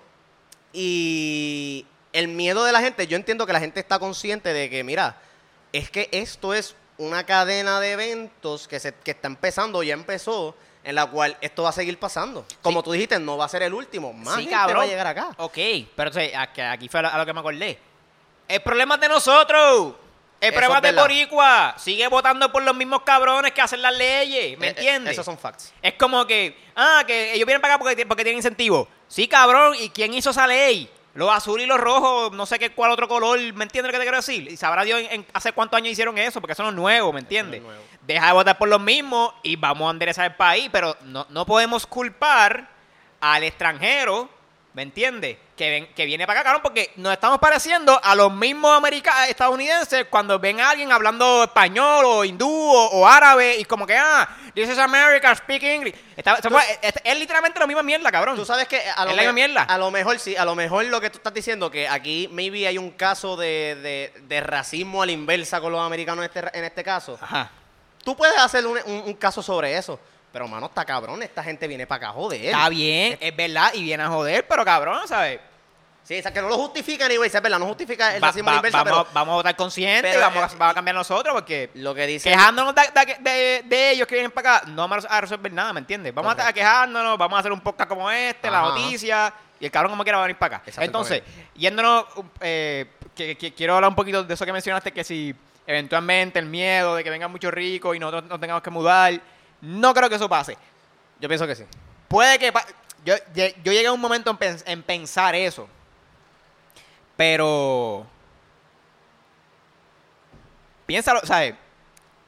Y el miedo de la gente, yo entiendo que la gente está consciente de que, mira, es que esto es una cadena de eventos que, se, que está empezando, ya empezó, en la cual esto va a seguir pasando. Como tú dijiste, no va a ser el último, más
Sí,
gente
cabrón.
va a llegar acá.
Ok, pero entonces, aquí, fue a lo, que me acordé. El problema es de nosotros. El problema
es
de. Boricua. Sigue votando por los mismos cabrones que hacen las leyes. ¿Me
Eh, eh,
entiendes?
Esos son facts.
Es como que, ah, que ellos vienen para acá porque, porque tienen incentivo. Sí, cabrón, ¿y quién hizo esa ley? Los azules y los rojos, no sé qué cuál otro color, ¿me entiendes lo que te quiero decir? Y sabrá Dios en, en- hace cuántos años hicieron eso, porque eso no es nuevo, ¿me entiendes?
No.
Deja de votar por los mismos y vamos a enderezar el país, pero no, no podemos culpar al extranjero, ¿me entiendes? Que, ven, que viene para acá, cabrón, porque nos estamos pareciendo a los mismos americanos, estadounidenses cuando ven a alguien hablando español o hindú o, o árabe y como que, ah, this is America, speak English. Está- somos- es, es literalmente la misma mierda, cabrón.
Tú sabes que a lo,
Es la misma
me-
mierda.
a lo mejor sí, a lo mejor lo que tú estás diciendo, que aquí maybe hay un caso de, de- de racismo a la inversa con los americanos en este, en este caso.
Ajá.
Tú puedes hacer un, un- un caso sobre eso. Pero, mano, está cabrón. Esta gente viene para acá, joder.
Está bien, es verdad, y viene a joder, pero cabrón, ¿sabes?
Sí, o sea, que no lo justifica, ni es verdad, no justifica el
Va-
racismo la
va-
inversa,
vamos,
pero
vamos a votar consciente
pero,
vamos, a-
eh,
vamos a cambiar nosotros porque
lo que dice...
quejándonos de, de- de- de ellos que vienen para acá no vamos a resolver nada, ¿me entiendes? Vamos a, a quejándonos, vamos a hacer un podcast como este, la
Ajá.
noticia, y el cabrón como quiera va a venir para acá.
Exacto,
Entonces, yéndonos, eh, que, que quiero hablar un poquito de eso que mencionaste, que si eventualmente el miedo de que vengan muchos ricos y nosotros nos tengamos que mudar, no creo que eso pase.
Yo pienso que sí.
Puede que... Yo, yo llegué a un momento en, pens- en pensar eso. Pero... Piénsalo, ¿sabes?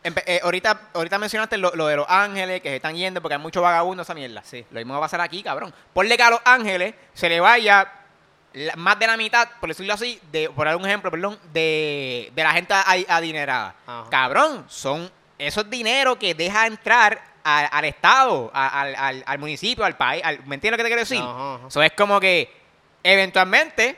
Eh, ahorita, ahorita mencionaste lo, lo de los ángeles que se están yendo porque hay muchos vagabundos esa mierda.
Sí.
Lo mismo va a pasar aquí, cabrón. Ponle que a los ángeles se le vaya la- más de la mitad, por decirlo así, de, por dar un ejemplo, perdón, de, de la gente adinerada.
Ajá.
Cabrón, son esos dinero que deja entrar a- al Estado, al, al- al municipio, al país. al- ¿Me entiendes lo que te quiero decir? Eso es como que eventualmente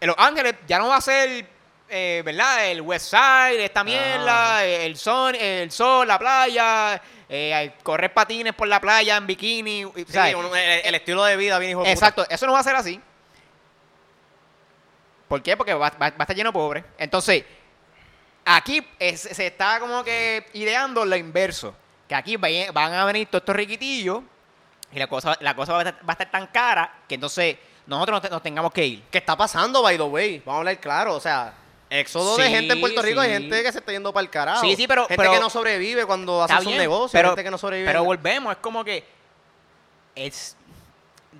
en Los Ángeles ya no va a ser, eh, ¿verdad? El West Side, esta mierda, el sol, el sol, la playa, eh, correr patines por la playa en bikini.
Sí, el, el estilo de vida bien hijo de puta.
Exacto, eso no va a ser así. ¿Por qué? Porque va, va- va a estar lleno de pobres. Entonces, aquí es- se está como que ideando lo inverso. Que aquí van a venir todos estos riquitillos y la cosa, la cosa va, a estar, va a estar tan cara que entonces nosotros nos, te- nos tengamos que ir.
¿Qué está pasando, by the way? Vamos a hablar claro, o sea, éxodo de gente en Puerto Rico, hay gente que se está yendo para el carajo.
Sí, sí, pero-
Gente
pero-
que no sobrevive cuando hace sus negocios,
pero,
gente que no sobrevive.
pero volvemos, es como que es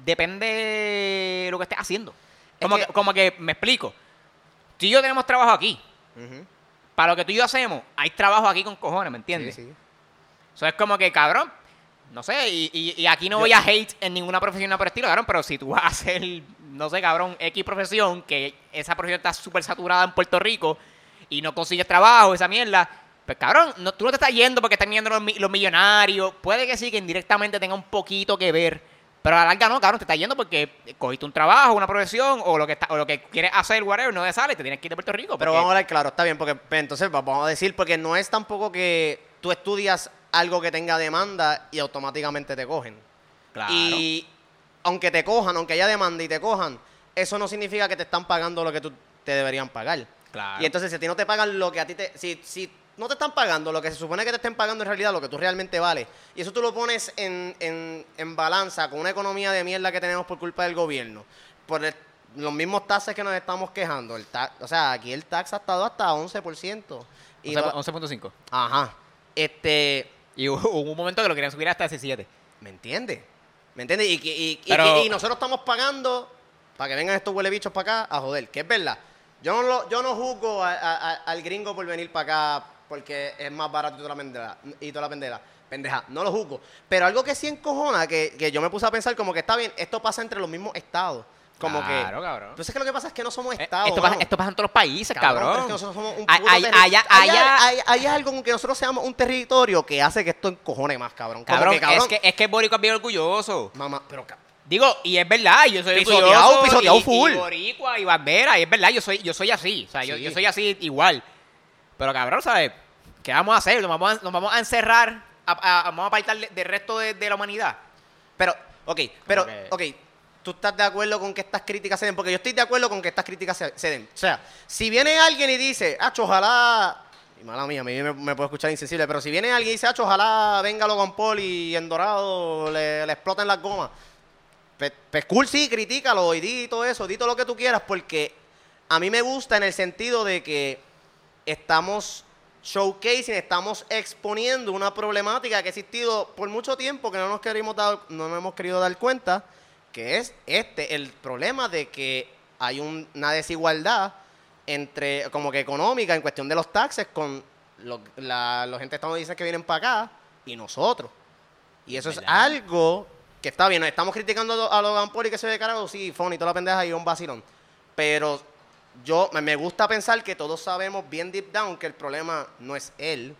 depende de lo que estés haciendo. Como
que-
que, como que me explico. Tú y yo tenemos trabajo aquí. Para lo que tú y yo hacemos, hay trabajo aquí con cojones, ¿me entiendes?
Sí, sí.
Eso es como que, cabrón, no sé, y, y- y aquí no
Yo-
voy a hate en ninguna profesión por estilo, cabrón, pero si tú vas a hacer, no sé, cabrón, X profesión, que esa profesión está súper saturada en Puerto Rico y no consigues trabajo, esa mierda, pues cabrón, no, tú no te estás yendo porque están yendo los, los millonarios, puede que sí, que indirectamente tenga un poquito que ver, pero a la larga no, cabrón, te estás yendo porque cogiste un trabajo, una profesión, o lo que está, o lo que quieres hacer, whatever, no te sale, te tienes que ir de Puerto Rico.
Pero
porque-
vamos a hablar claro, está bien, porque pues, entonces va- vamos a decir, porque no es tampoco que tú estudias algo que tenga demanda y automáticamente te cogen.
Claro.
Y aunque te cojan, aunque haya demanda y te cojan, eso no significa que te están pagando lo que tú te deberían pagar.
Claro.
Y entonces, si a ti no te pagan lo que a ti te. Si, si no te están pagando lo que se supone que te estén pagando en realidad, lo que tú realmente vales, y eso tú lo pones en, en, en balanza con una economía de mierda que tenemos por culpa del gobierno, por el- los mismos taxes que nos estamos quejando. El ta- o sea, aquí el tax ha estado hasta 11%. Y no-
11.5.
ajá. Este.
Y hubo un momento que lo querían subir hasta 17.
¿Me entiendes? ¿Me entiendes? Y, y, y
Pero-
que- y nosotros estamos pagando para que vengan estos huele bichos para acá a joder, que es verdad. Yo no, lo, yo no juzgo a- a- a- al gringo por venir para acá porque es más barato y toda la pendeja. Y toda la pendeja. Pendeja, no lo juzgo. Pero algo que sí encojona, que, que yo me puse a pensar como que está bien, esto pasa entre los mismos estados. Como
Claro,
que...
cabrón.
Entonces que lo que pasa es que no somos
Eh,
estados.
esto, pasa,
mano.
esto pasa en todos los países,
Cabrón,
cabrón.
es que nosotros somos un
allá-
Hay-
allá-
hay, hay algo con que nosotros seamos un territorio que hace que esto encojone más, cabrón. Como
Cabrón,
que, cabrón,
es que es que Boricua es bien orgulloso.
Mamá, pero
Digo, y es verdad, yo soy
Pisoteado,
orgulloso
pisoteado
y,
full.
y boricua y bandera, y es verdad, yo soy, yo soy así, o sea, yo,
Sí.
yo soy así igual. Pero cabrón, ¿sabes? ¿Qué vamos a hacer? ¿Nos vamos a, nos vamos a encerrar? A, a- vamos a apartar de- del resto de, de la humanidad?
Pero, ok, pero,
que-
ok, ¿tú estás de acuerdo con que estas críticas se den? Porque yo estoy de acuerdo con que estas críticas se, den. O sea, si viene alguien y dice, Acho, ojalá, y mala mía, a mí me, me puedo escuchar insensible, pero si viene alguien y dice, ojalá venga Logan Paul y en Dorado le, le exploten las gomas, pues, pues cool, sí, critícalo y di todo eso, di todo lo que tú quieras, porque a mí me gusta en el sentido de que estamos showcasing, estamos exponiendo una problemática que ha existido por mucho tiempo que no nos queremos dar, no nos hemos querido dar cuenta, que es este, el problema de que hay un- una desigualdad entre, como que económica, en cuestión de los taxes con lo- la, los gente estadounidenses que vienen para acá y nosotros. Y eso es algo que está bien, estamos criticando a Logan Paul y que se ve carajo, sí, funny, toda la pendeja y un vacilón. Pero yo me- gusta pensar que todos sabemos bien deep down que el problema no es él,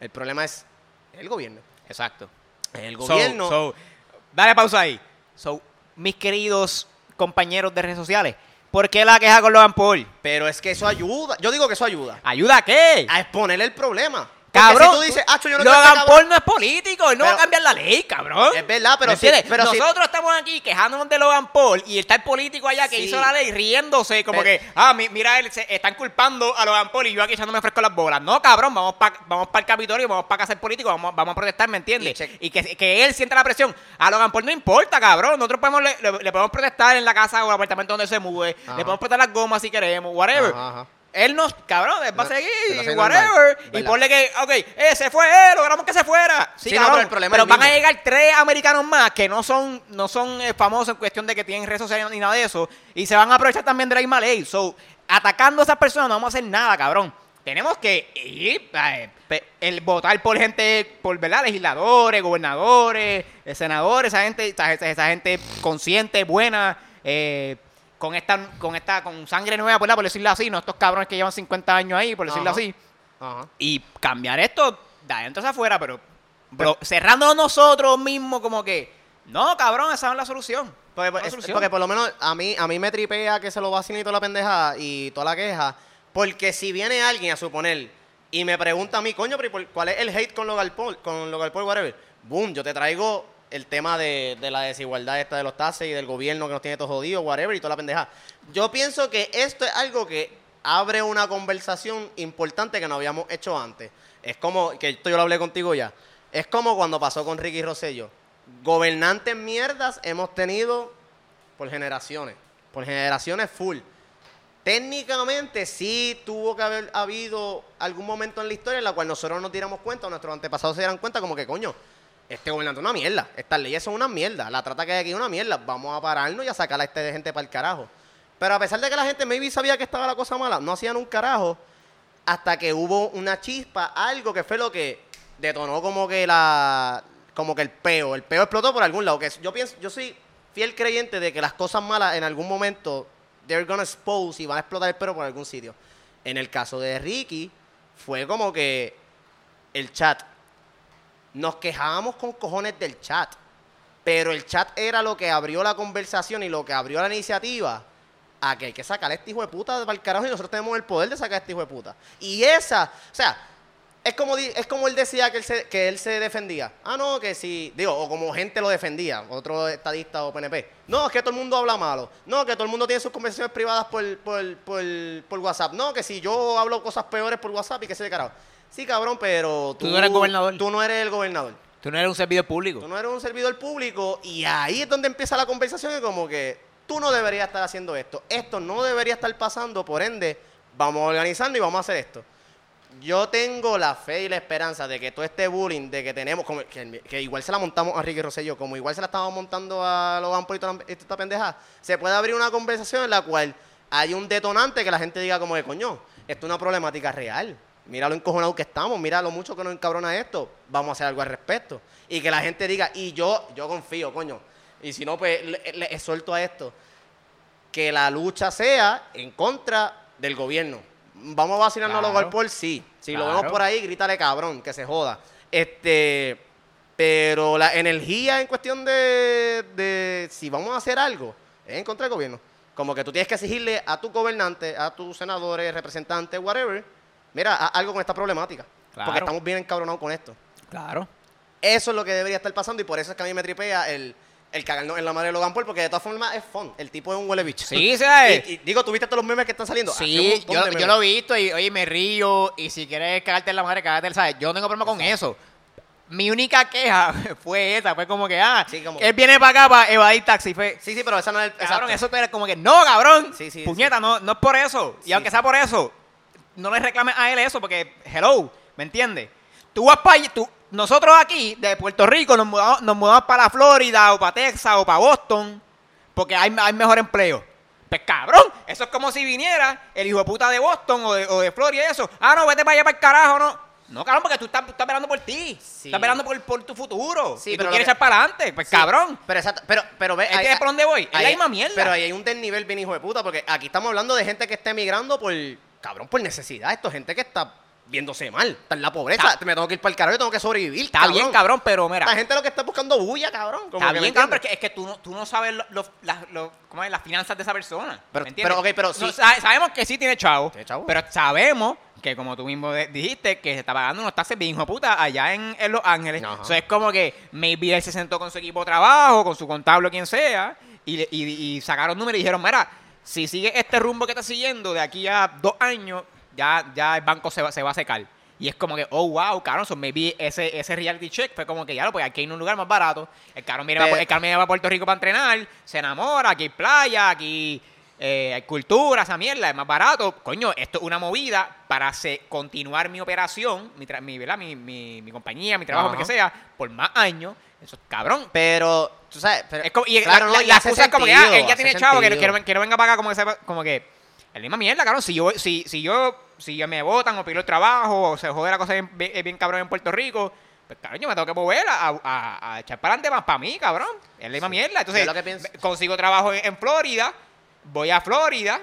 el problema es el gobierno.
Exacto.
El
So-
gobierno.
so, dale pausa ahí. So, mis queridos compañeros de redes sociales, ¿por qué la queja con Logan Paul?
pero es que eso ayuda. Yo digo que eso ayuda
¿Ayuda a qué?
a exponer el problema.
Cabrón,
si tú dices, "Acho, yo no
Logan
este
Paul no es político, él no va a cambiar la ley, cabrón.
Es verdad, pero.
Nosotros estamos aquí quejándonos de Logan Paul y está el político allá que
Sí.
hizo la ley riéndose, como
Pero-
que, ah, mi- mira, él, se están culpando a Logan Paul y yo aquí echándome fresco las bolas. No, cabrón, vamos para vamos el Capitolio, vamos para casa del político, vamos, vamos a protestar, ¿me entiendes?
Y
que, que él sienta la presión. A Logan Paul no importa, cabrón. Nosotros podemos, le, le- le podemos protestar en la casa o el apartamento donde se mueve,
Ajá.
le podemos protestar las gomas si queremos, whatever.
Ajá, ajá.
Él nos, cabrón, él va a seguir, whatever. Y ponle que, ok, eh, se fue él, logramos que se fuera. Sí,
Sí, no,
cabrón,
pero el problema
pero
es el
van a
mismo.
llegar tres americanos más que no son, no son eh, famosos en cuestión de que tienen redes sociales ni nada de eso. Y se van a aprovechar también de la misma ley. So, atacando a esas personas no vamos a hacer nada, cabrón. Tenemos que ir, eh, pe- el votar por gente, por verdad, legisladores, gobernadores, eh, senadores, esa gente, esa, esa- esa gente consciente, buena, eh, con esta, con esta, con sangre nueva, ¿verdad? por decirlo así, no estos cabrones que llevan 50 años ahí, por decirlo
Ajá.
así.
Ajá.
Y cambiar esto de adentro hacia afuera, pero, pero cerrándonos nosotros mismos como que, no, cabrón, esa no es la solución.
Porque,
No es solución.
porque por lo menos a mí, a mí me tripea que se lo vacilen y toda la pendeja y toda la queja. Porque si viene alguien a suponer y me pregunta a mí, coño, pero ¿y por- ¿cuál es el hate con Logan Paul? Con Logan Paul, whatever. Boom, yo te traigo el tema de, de la desigualdad esta de los taxes y del gobierno que nos tiene todos jodidos, whatever, y toda la pendeja. Yo pienso que esto es algo que abre una conversación importante que no habíamos hecho antes. Es como, que esto yo lo hablé contigo ya, es como cuando pasó con Ricky Rosselló. Gobernantes mierdas hemos tenido por generaciones, por generaciones full. Técnicamente sí tuvo que haber habido algún momento en la historia en la cual nosotros nos diéramos cuenta, nuestros antepasados se dieran cuenta como que, coño, este gobernante es una mierda, estas leyes son una mierda, la trata que hay aquí es una mierda, vamos a pararnos y a sacar a este de gente para el carajo. Pero a pesar de que la gente maybe sabía que estaba la cosa mala, no hacían un carajo hasta que hubo una chispa, algo que fue lo que detonó como que la como que el peo, el peo explotó por algún lado, que yo pienso, yo soy fiel creyente de que las cosas malas en algún momento they're gonna expose y van a explotar el pelo por algún sitio. En el caso de Ricky fue como que el chat nos quejábamos con cojones del chat, pero el chat era lo que abrió la conversación y lo que abrió la iniciativa a que hay que sacar a este hijo de puta para el carajo y nosotros tenemos el poder de sacar a este hijo de puta. Y esa, o sea, es como, es como él decía que él, se, que él se defendía. Ah, no, que si, digo, o como gente lo defendía, otro estadista o PNP. No, es que todo el mundo habla malo. No, que todo el mundo tiene sus conversaciones privadas por, por, por, por WhatsApp. No, que si yo hablo cosas peores por WhatsApp y que se de carajo. Sí, cabrón, pero
Tú no eres gobernador.
Tú no eres el gobernador.
Tú no eres un servidor público.
Tú no eres un servidor público y ahí es donde empieza la conversación y como que tú no deberías estar haciendo esto. Esto no debería estar pasando, por ende, vamos a organizarnos y vamos a hacer esto. Yo tengo la fe y la esperanza de que todo este bullying, de que tenemos, como que, que igual se la montamos a Ricky Rosselló, como igual se la estamos montando a Logan Paul y toda esta pendeja, se puede abrir una conversación en la cual hay un detonante que la gente diga como de coño, esto es una problemática real. Mira lo encojonado que estamos, mira lo mucho que nos encabrona esto, vamos a hacer algo al respecto. Y que la gente diga, y yo, yo confío, coño, y si no, pues le, le exhorto a esto, que la lucha sea en contra del gobierno. Vamos a vacilarnos a
Claro.
Logan Paul, sí. Si lo vemos por ahí, grítale cabrón, que se joda. Este, Pero la energía en cuestión de, de si vamos a hacer algo es en contra del gobierno. Como que tú tienes que exigirle a tu gobernante, a tus senadores, representantes, whatever, mira, haz algo con esta problemática.
Claro.
Porque estamos bien encabronados con esto.
Claro.
Eso es lo que debería estar pasando y por eso es que a mí me tripea el, el cagarnos en la madre de Logan Paul, porque de todas formas es fun. El tipo es un huele bicho.
Sí, ¿sabes?
Y, y digo, ¿tú viste todos los memes que están saliendo?
Sí, yo, yo lo he visto y oye, me río. Y si quieres cagarte en la madre, cagarte, ¿sabes? Yo no tengo problema con eso. Mi única queja fue esa, fue como que, ah,
Sí, como-
él viene para acá para evadir taxi. Fue,
Sí, sí, pero esa no es el...
cabrón,
exacto.
eso era como que, no, cabrón.
Sí, sí,
Puñeta, No, no es por eso. Y aunque sea por eso, no le reclames a él eso, porque, hello, ¿me entiendes? Tú vas para tú, nosotros aquí, de Puerto Rico, nos mudamos, nos mudamos para la Florida, o para Texas, o para Boston, porque hay, hay mejor empleo. Pues cabrón, eso es como si viniera el hijo de puta de Boston o de, o de Florida y eso. Ah, no, vete para allá para el carajo, no. No, cabrón, porque tú estás, tú estás velando por ti.
Sí.
Estás velando por, por tu futuro.
Sí,
y tú quieres
que-
echar para adelante. Pues
Sí,
cabrón.
Pero exacto, pero, pero ve...
¿Entiendes por dónde voy? Es la misma mierda.
Pero ahí hay un desnivel bien hijo de puta, porque aquí estamos hablando de gente que está emigrando por, cabrón, por necesidad. Esto es gente que está viéndose mal, está en la pobreza.
Está-
me tengo que ir para el carajo, yo tengo que sobrevivir,
Está bien, cabrón, pero mira.
Esta gente lo que está buscando bulla, cabrón. como
Está
que, ¿me
bien, cabrón, pero es que, es que tú, no, tú no sabes lo- lo- las- lo- cómo es, las finanzas de esa persona.
Pero-
¿me entiendes?
pero, ok, pero
No,
sí.
sa- sabemos que sí tiene chavo,
Tiene chavo.
pero sabemos que, como tú mismo dijiste, que se está pagando unos taxes bien hijo de puta allá en, en Los Ángeles. Eso es como que maybe él se sentó con su equipo de trabajo, con su contable o quien sea, y, y- y sacaron números y dijeron, mira, si sigue este rumbo que está siguiendo de aquí a dos años, ya, ya el banco se va, se va a secar. Y es como que, oh, wow, cabrón, so maybe ese, ese reality check fue como que, ya lo, pues aquí hay un lugar más barato. El carro mira,
Pero-
el viene a Puerto Rico para entrenar, se enamora, aquí hay playa, aquí eh, hay cultura, esa mierda, es más barato. Coño, esto es una movida para se- continuar mi operación, mi, mi, mi, mi, mi compañía, mi trabajo, lo que sea, por más años. Eso es cabrón.
Pero, tú sabes, pero,
Es como, y
claro,
la,
no,
la- la excusa es como que, ah, él ya tiene chavo, que, que, no- que no venga para acá como que sepa- como que, es la misma mierda, cabrón. Si yo, si, si yo, si yo me votan o pido el trabajo o se jode la cosa bien, bien, bien cabrón en Puerto Rico, pues cabrón, yo me tengo que mover a, a- a echar para adelante más para mí, cabrón. Es la misma mierda. Entonces,
lo que
consigo trabajo en, en Florida, voy a Florida,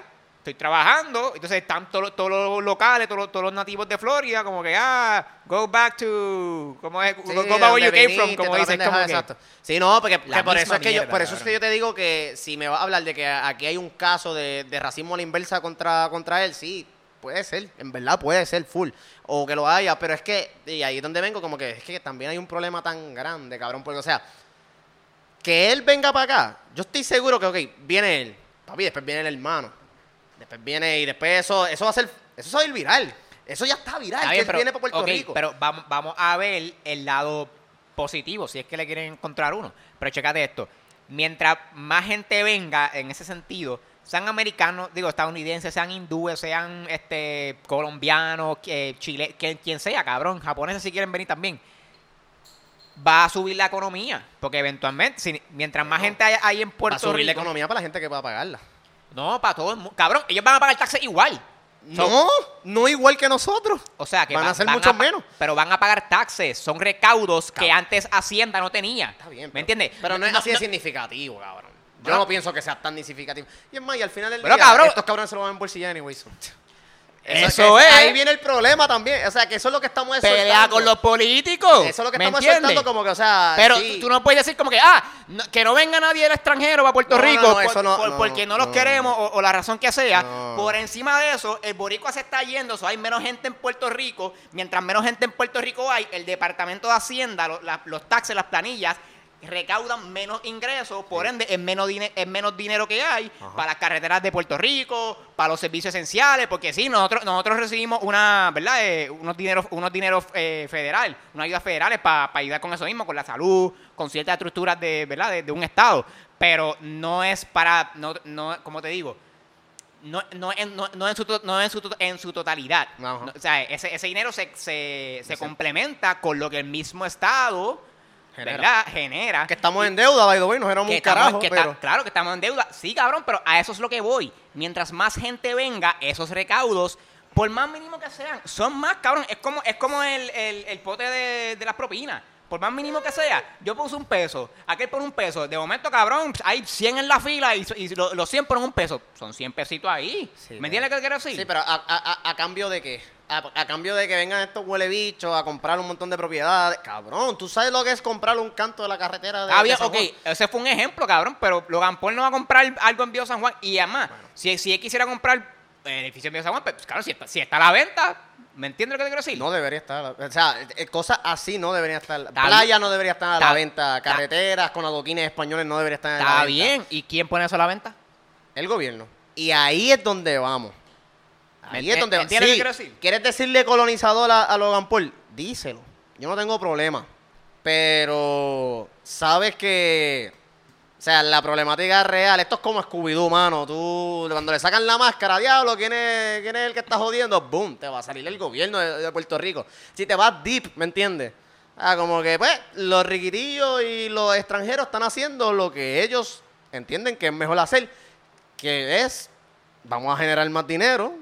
estoy trabajando, entonces están todos, los- todos los locales, todos, los- todos los nativos de Florida, como que, ah, go back to, ¿cómo es?
Sí,
go, go back where you came from, como dices, como
pendejada,
que,
exacto. Sí, no, porque, por eso es que yo,
mierda,
por eso es que yo te digo que si me vas a hablar de que aquí hay un caso de, de racismo a la inversa contra, contra él, sí, puede ser, en verdad puede ser full, o que lo haya, pero es que, y ahí es donde vengo, como que es que también hay un problema tan grande, cabrón, porque, o sea, que él venga para acá, yo estoy seguro que, ok, viene él, papi, después viene el hermano, después viene, y después eso, eso va a ser, eso va a ir viral, eso ya está viral,
Está
que
bien,
él
pero,
viene para Puerto Rico.
pero vamos, vamos a ver el lado positivo, si es que le quieren encontrar uno. Pero chécate esto. Mientras más gente venga en ese sentido, sean americanos, digo, estadounidenses, sean hindúes, sean este colombianos, que, chile, que- quien sea, cabrón, japoneses si quieren venir también, va a subir la economía. Porque eventualmente, si- mientras más gente hay, hay en
va a
Puerto
subir la
Rico.
economía para la gente que va a pagarla.
No, para todo el mundo. Cabrón, ellos van a pagar taxes igual. So-
No, no igual que nosotros.
O sea, que
Van a
va-
ser mucho menos.
Pero van a pagar taxes. Son recaudos que antes Hacienda no tenía.
Está bien.
¿Me entiendes?
Pero no es así de significativo, cabrón. Yo no pienso que sea tan significativo. Y es más, y al final del
Pero,
día,
cabrón-
estos cabrones se lo van a embolsillar anyway. So.
Eso es.
Ahí viene el problema también. O sea, que eso es lo que estamos
Pelea
exhortando.
con los políticos.
Eso es lo que
¿me
estamos exhortando como que, o sea...
Pero
sí.
tú no puedes decir como que, ah, no- que no venga nadie del extranjero para Puerto
No,
Rico
no,
por-
eso no-
por- porque no los queremos o, o la razón que sea. Por encima de eso, el boricua se está yendo, so hay menos gente en Puerto Rico. Mientras menos gente en Puerto Rico hay, el Departamento de Hacienda, lo- la- los taxes, las planillas, recaudan menos ingresos, por ende es menos, es menos dinero que hay
Ajá.
para las carreteras de Puerto Rico, para los servicios esenciales, porque sí, nosotros, nosotros recibimos una, ¿verdad? Eh, unos dineros, unos dineros eh, federal, unas ayudas federales para ayudar con eso mismo, con la salud, con ciertas estructuras de, ¿verdad? De, de un estado, pero no es para, no, no, como te digo, no, no, en, no, no en, su, no en, su, en su totalidad. No, o sea, ese, ese dinero se, se, se complementa con lo que el mismo estado
Genera.
¿verdad? genera.
Que estamos en deuda, by the way, nos éramos
Que
un
estamos-
carajo,
que
pero...
claro que estamos en deuda. Sí, cabrón, pero a eso es lo que voy. Mientras más gente venga, esos recaudos, por más mínimo que sean, son más, cabrón. Es como, es como el, el- el pote de, de las propinas. Por más mínimo que sea, yo puse un peso, aquel pone un peso. De momento, cabrón, hay 100 en la fila y, y lo- los 100 ponen un peso. Son 100 pesitos ahí.
Sí,
¿Me entiendes qué quiero decir?
Sí, pero a, a- a- a cambio de qué? A, a cambio de que vengan estos huele bichos a comprar un montón de propiedades. Cabrón, ¿tú sabes lo que es comprar un canto de la carretera de,
Ah,
de
bien, ok, ese fue un ejemplo, cabrón, pero Logan Paul no va a comprar algo en Bio San Juan. Y además, si, si él quisiera comprar el edificio en Bio San Juan, pues claro, si está, si está a la venta, ¿me entiendes lo que te quiero decir?
No debería estar. O sea, eh, cosas así no deberían estar.
Está
Playa no debería estar a la
está-
venta. Carreteras con adoquines españoles no debería estar a la
está
venta.
bien. ¿Y quién pone eso a la venta?
El gobierno. Y ahí es donde vamos. Ahí
¿Me-
es donde
entiendes lo que
Sí,
quiero decir?
¿Quieres decirle colonizador a, a Logan Paul? Díselo. Yo no tengo problema. Pero sabes que. O sea, la problemática real, esto es como Scooby-Doo, mano. Tú, cuando le sacan la máscara, diablo, ¿quién es, quién es el que está jodiendo? Boom, te va a salir el gobierno de, de Puerto Rico. Si te vas deep, ¿me entiendes? Ah, como que, pues, los riquitillos y los extranjeros están haciendo lo que ellos entienden que es mejor hacer, que es, vamos a generar más dinero.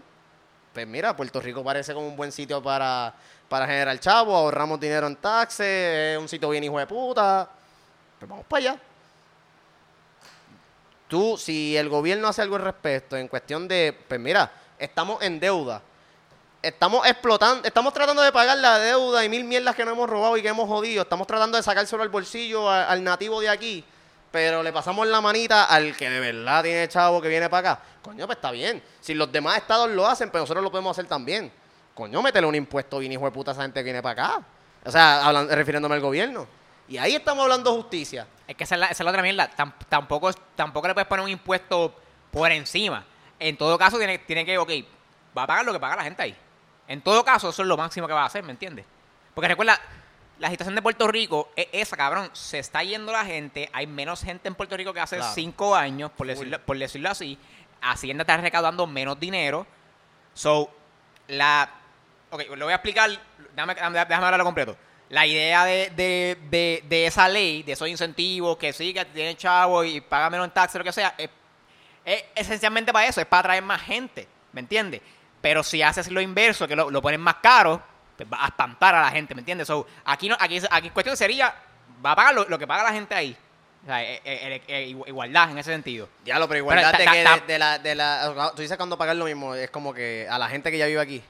Pues mira, Puerto Rico parece como un buen sitio para, para generar chavo, ahorramos dinero en taxes, es un sitio bien hijo de puta. Pues vamos para allá. Tú, si el gobierno hace algo al respecto en cuestión de, pues mira, estamos en deuda. Estamos explotando, estamos tratando de pagar la deuda y mil mierdas que no hemos robado y que hemos jodido. Estamos tratando de sacárselo al bolsillo al nativo de aquí. Pero le pasamos la manita al que de verdad tiene chavo que viene para acá. Coño, pues está bien. Si los demás estados lo hacen, pues nosotros lo podemos hacer también. Coño, métele un impuesto bien hijo de puta esa gente que viene para acá. O sea, refiriéndome al gobierno. Y ahí estamos hablando justicia.
Es que esa es la, la otra mierda. Tam- tampoco, tampoco le puedes poner un impuesto por encima. En todo caso, tiene, tiene que, ok, va a pagar lo que paga la gente ahí. En todo caso, eso es lo máximo que va a hacer, ¿me entiendes? Porque recuerda, la situación de Puerto Rico es esa, cabrón. Se está yendo la gente. Hay menos gente en Puerto Rico que hace
Claro.
cinco años, por decirlo, por decirlo así. Hacienda está recaudando menos dinero. So, la. Ok, lo voy a explicar. Déjame, déjame hablarlo completo. La idea de, de, de, de esa ley, de esos incentivos, que sí, que tienen chavo y pagan menos en taxes, lo que sea, es, es esencialmente para eso, es para atraer más gente, ¿me entiendes? Pero si haces lo inverso, que lo, lo pones más caro, pues va a espantar a la gente, ¿me entiendes? So, aquí, no, aquí, aquí cuestión sería, va a pagar lo, lo que paga la gente ahí. O sea, eh, eh, eh, igualdad en ese sentido.
Ya lo, pero igualdad
Pero
de
ta-
que
ta-
de, de la, de la... Tú dices cuando pagan lo mismo, es como que a la gente que ya vive aquí,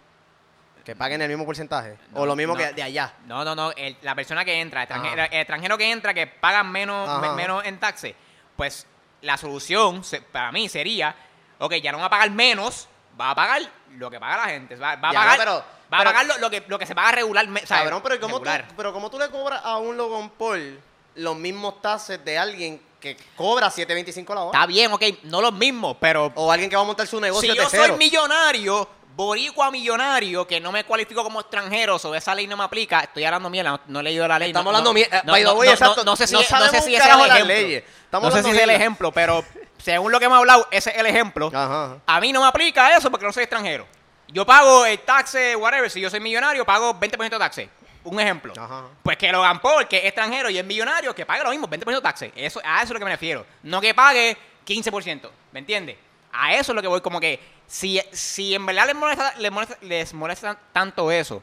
que paguen el mismo porcentaje. o lo mismo
no.
que de allá.
No, no, no. el- la persona que entra, extranjero, el extranjero que entra, que pagan menos, me- menos en taxes, pues la solución se- para mí sería, ok, ya no va a pagar menos, va a pagar lo que paga la gente. Va, va a
Ya,
pagar,
pero-
va a pagar lo, lo que, lo que se paga regularmente.
Cabrón, pero ¿cómo tú,
regular.
pero ¿cómo tú le cobras a un Logan Paul los mismos taxes de alguien que cobra 7.25 la hora?
Está bien, ok, no los mismos, pero
O alguien que va a montar su negocio
si
de
yo
cero.
soy millonario, boricua millonario, que no me cualifico como extranjero, o esa ley no me aplica, estoy hablando mierda, no, no he leído la ley.
Estamos
no-
hablando
no,
mier- eh,
no, no, no, no sé si,
no
no sé si ese es el ejemplo. no sé si es el
mierda.
ejemplo, pero según lo que hemos hablado, ese es el ejemplo.
Ajá.
A mí no me aplica eso porque no soy extranjero. Yo pago el taxe, whatever, si yo soy millonario, pago 20% de taxe. Un ejemplo.
Ajá.
Pues que Logan Paul, que es extranjero y es millonario, que pague lo mismo, 20% de taxe. Eso, a eso es lo que me refiero. No que pague 15%. ¿Me entiendes? A eso es lo que voy, como que si, si en verdad les molesta, les molesta, les molesta tanto eso,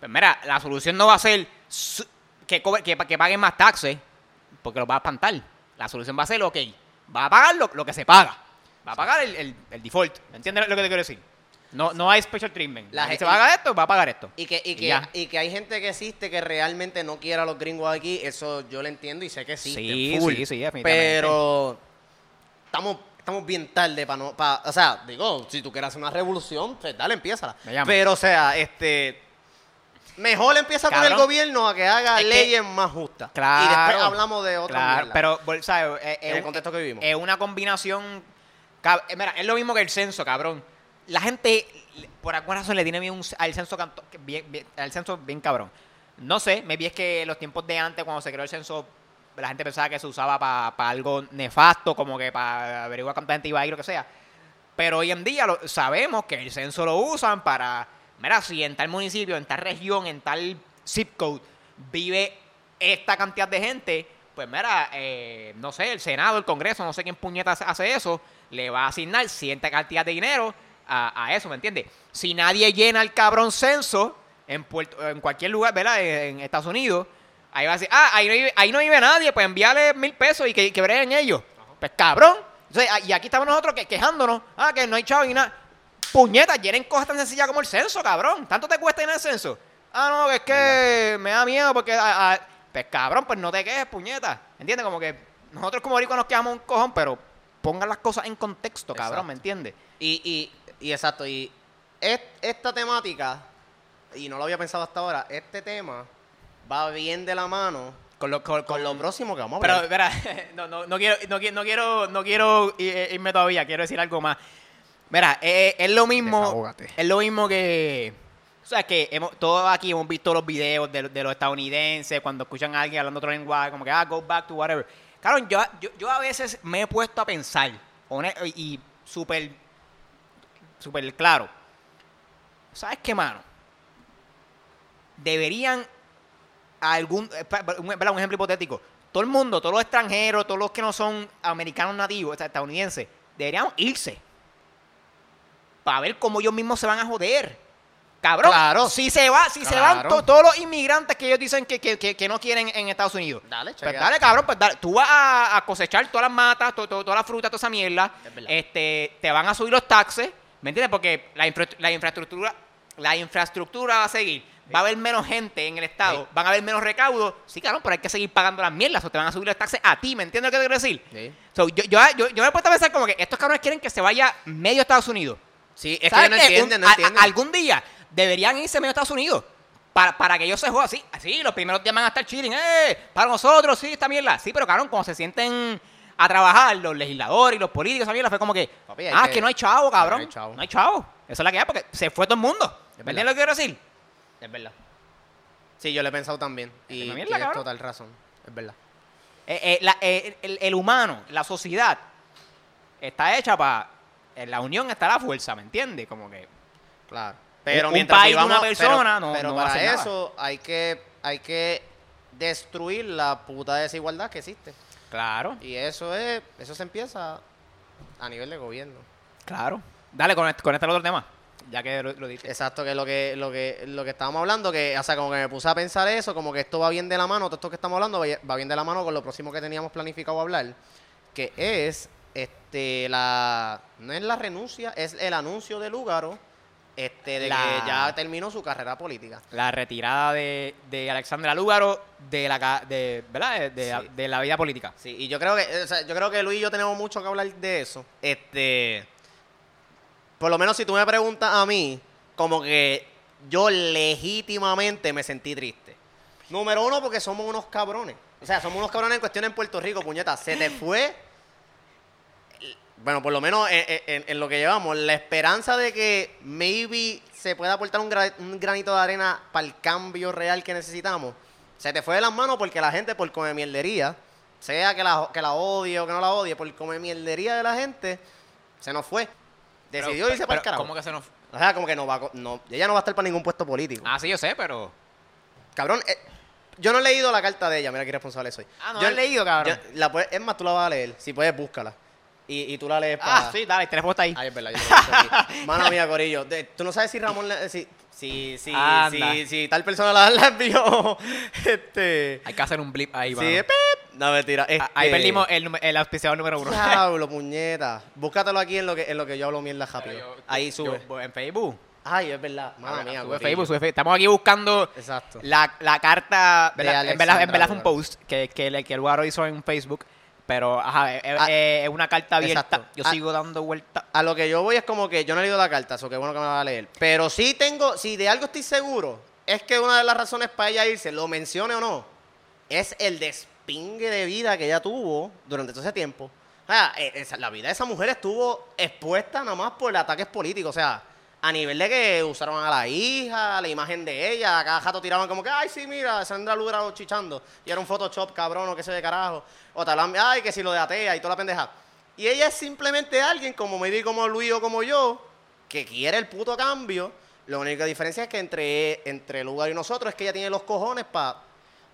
pues mira, la solución no va a ser que, cobre- que, que paguen más taxes, porque los va a espantar. La solución va a ser, ok, va a pagar lo, lo que se paga. Va a pagar el, el- el default. ¿Me entiendes lo que te quiero decir? No, no hay special treatment.
La
La
ge-
se paga esto, va a pagar esto.
Y que, y,
Y
que,
ya.
y que hay gente que existe que realmente no quiere a los gringos aquí, eso yo lo entiendo y sé que existe.
Sí,
full.
sí, sí, definitivamente.
Pero estamos, estamos bien tarde para no. pa- o sea, digo, si tú quieres hacer una revolución, pues dale,
llama.
Pero, o sea, este. Mejor empieza con el
Cabrón.
gobierno a que haga
Es que-
leyes más justas.
Claro.
Y después hablamos de otra
Claro,
mierda.
pero, ¿sabes? Es,
En el contexto que vivimos.
Es una combinación. eh, Mira, es lo mismo que el censo, cabrón. La gente, por alguna razón, le tiene miedo un- al censo canto- bien, bien- al censo bien cabrón. No sé, me vi es que los tiempos de antes, cuando se creó el censo, la gente pensaba que se usaba para algo nefasto, como que para averiguar cuánta gente iba a ir, lo que sea. Pero hoy en día lo- sabemos que el censo lo usan para, mira, si en tal municipio, en tal región, en tal zip code vive esta cantidad de gente, pues mira, eh, no sé, el Senado, el Congreso, no sé quién puñeta hace- eso, le va a asignar cierta cantidad de dinero a, a eso, ¿me entiendes? Si nadie llena el cabrón censo en, Puerto, en cualquier lugar, ¿verdad? En Estados Unidos, ahí va a decir, ah, ahí no vive, ahí no vive nadie, pues envíale mil pesos y que, que breguen ellos. Pues cabrón. Entonces, y aquí estamos nosotros que- quejándonos, ah, que no hay chavo y nada. Puñeta, llenen cosas tan sencillas como el censo, cabrón. ¿Tanto te cuesta llenar el censo? Ah, no, es que me da miedo porque... pues cabrón, pues no te quejes, puñeta. ¿Entiendes? Como que nosotros como ahorita nos quedamos un cojón, pero pongan las cosas en contexto, cabrón,
Exacto.
¿me entiendes?
Y, y, y exacto, y es- esta temática, y no lo había pensado hasta ahora, este tema va bien de la mano
Con lo, con,
con lo próximo que vamos a
Pero,
hablar.
espera, no, no, no quiero, no, quiero, no quiero, no quiero i- eh, irme todavía, quiero decir algo más. Mira, eh, es lo mismo,
Desahógate.
es lo mismo que, o sea, que hemos, todos aquí hemos visto los videos de, de los estadounidenses cuando escuchan a alguien hablando otro lenguaje, como que, ah, go back to whatever. Claro, yo, yo, yo a veces me he puesto a pensar, y súper, súper claro, ¿sabes qué, mano? Deberían algún, eh, un, un ejemplo hipotético, todo el mundo, todos los extranjeros, todos los que no son americanos nativos, estadounidenses, deberían irse para ver cómo ellos mismos se van a joder. Cabrón,
Claro.
si se va, si se van to- todos los inmigrantes que ellos dicen que, que- que- que no quieren en Estados Unidos.
Dale,
Pues dale, cabrón, pues dale. Tú vas a, a cosechar todas las matas, to- to- toda la fruta, toda esa mierda.
Es.
Este, te van a subir los taxes, ¿me entiendes? Porque la, infra- la infraestructura, la infraestructura va a seguir. Va a haber menos gente en el estado,
Sí.
van a haber menos recaudos. Sí, cabrón, pero hay que seguir pagando las mierdas o te van a subir los taxes a ti, ¿me entiendes lo que te quiero decir?
Sí.
So, yo, yo, yo, yo me he puesto a pensar como que estos cabrones quieren que se vaya medio Estados Unidos.
Sí, es que
¿Sabes
ellos no entienden, no entienden.
algún día deberían irse medio a Estados Unidos. Para, para que ellos se jodan así. Así, los primeros días van a estar chilling. ¡Eh! Para nosotros, sí, esta mierda. Sí, pero cabrón, cuando se sienten a trabajar los legisladores y los políticos, esa mierda fue como que.
Papi,
ah,
que-
que no hay chavo, cabrón.
No hay chavo.
No hay chavo. Eso es la que hay porque se fue todo el mundo. ¿Me entiendes lo que quiero decir?
Es verdad. Sí, yo lo he pensado también. Y
mierda,
tienes
cabrón.
total razón. Es verdad.
Eh, eh, la- eh, el, el humano, la sociedad, está hecha para. En la unión está la fuerza, ¿me entiendes? Como que.
Claro. Pero
un
mientras
país de
vivamos,
una persona
pero,
no-
pero
no va a
para
hacer nada.
eso hay que hay que destruir la puta desigualdad que existe.
Claro,
Y eso es eso se empieza a nivel de gobierno.
claro. Dale, con este, con este otro tema. Ya que lo, lo.
Exacto, que lo que lo que lo que estábamos hablando que o sea, como que me puse a pensar eso, como que esto va bien de la mano, todo esto que estamos hablando va bien de la mano con lo próximo que teníamos planificado hablar, que es este la no es la renuncia, es el anuncio de Lugaro este de
La-
que ya terminó su carrera política.
la retirada de, de Alexandra Lúgaro de la de, ¿verdad? De, de-
Sí.
de la vida política.
Sí, y yo creo que, o sea, yo creo que Luis y yo tenemos mucho que hablar de eso. Este, por lo menos si tú me preguntas a mí, como que yo legítimamente me sentí triste. Número uno, porque somos unos cabrones. O sea, somos unos cabrones en cuestión en Puerto Rico, puñeta. Se te fue, bueno, por lo menos en, en- en lo que llevamos, la esperanza de que maybe se pueda aportar un, gra- un granito de arena para el cambio real que necesitamos, se te fue de las manos porque la gente por comer mierdería, sea que la, que la odie o que no la odie, por comer mierdería de la gente, se nos fue. Decidió irse para el carajo.
¿Cómo que se nos.?
O sea, como que no va, a no, ella no va a estar para ningún puesto político.
Ah, sí, yo sé, pero.
Cabrón, eh, yo no he leído la carta de ella, mira qué responsable soy.
Ah, no
yo,
la has leído, cabrón.
yo- la puedes- es más, tú la vas a leer. Si puedes, búscala. Y, y tú la lees para...
Ah, sí, dale, teléfono está ahí.
Ay, es verdad, yo lo he aquí. Mano mía, Corillo. de- Tú no sabes si Ramón... le- si, si, si,
Anda.
si, si tal persona la, la envió... Este...
Hay que hacer un blip ahí,
Sí,
mano.
pip. No, mentira.
Ah,
Este,
Ahí perdimos el, el auspiciador número uno.
Diablo, puñeta. Búscatelo aquí en lo que, en lo que yo hablo mierda rápido.
Yo-
Ahí sube.
yo- en Facebook.
Ay, es verdad. Mano mía,
sube. Facebook, sube Facebook. Estamos aquí buscando
Exacto.
la, la carta. En verdad, en verdad fue un post que, que, el- que el Guaro hizo en Facebook. Pero, ajá, es, es-
Ah,
es una carta abierta.
exacto.
Yo
Ah.
sigo dando vuelta.
A lo que yo voy es como que yo no he leído la carta, eso que bueno que me la va a leer. Pero sí tengo, si de algo estoy seguro, es que una de las razones para ella irse, lo mencione o no, es el despingue de vida que ella tuvo durante todo ese tiempo. O sea, eh, la vida de esa mujer estuvo expuesta nada más por ataques políticos. O sea, a nivel de que usaron a la hija, la imagen de ella, a cada jato tiraban como que, ay, sí, mira, Sandra Lugaro chichando. Y era un Photoshop, cabrón, o qué sé de carajo. O te hablan, ay, que si lo de atea y toda la pendeja. Y ella es simplemente alguien, como me di como Luis o como yo, que quiere el puto cambio. La única diferencia es que entre, entre Lugar y nosotros es que ella tiene los cojones para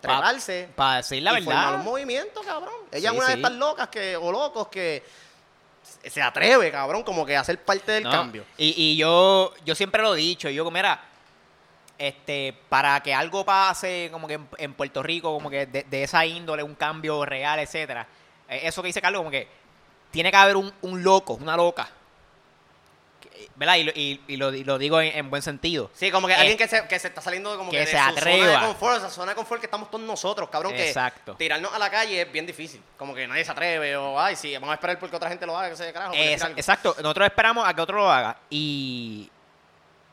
treparse
Para decir la
y formar
verdad.
un movimiento, cabrón. Ella
Sí,
es una de estas locas que, o locos que se atreve, cabrón, como que a ser parte del
No,
cambio.
Y, y yo, yo siempre lo he dicho, yo como era, este, para que algo pase como que en, en Puerto Rico, como que de, de esa índole, un cambio real, etcétera, eh, eso que dice Carlos, como que tiene que haber un, un loco, una loca, ¿verdad? Y, lo- y- y lo, y lo digo en, en buen sentido.
Sí, como que
Eh,
alguien que se, que se está saliendo como
que
que, de
se
su
atreva.
zona de confort, esa zona de confort que estamos todos nosotros, cabrón,
Exacto.
que tirarnos a la calle es bien difícil. Como que nadie se atreve o, ay, sí, vamos a esperar porque otra gente lo haga, que se carajo.
exacto, nosotros esperamos a que otro lo haga y...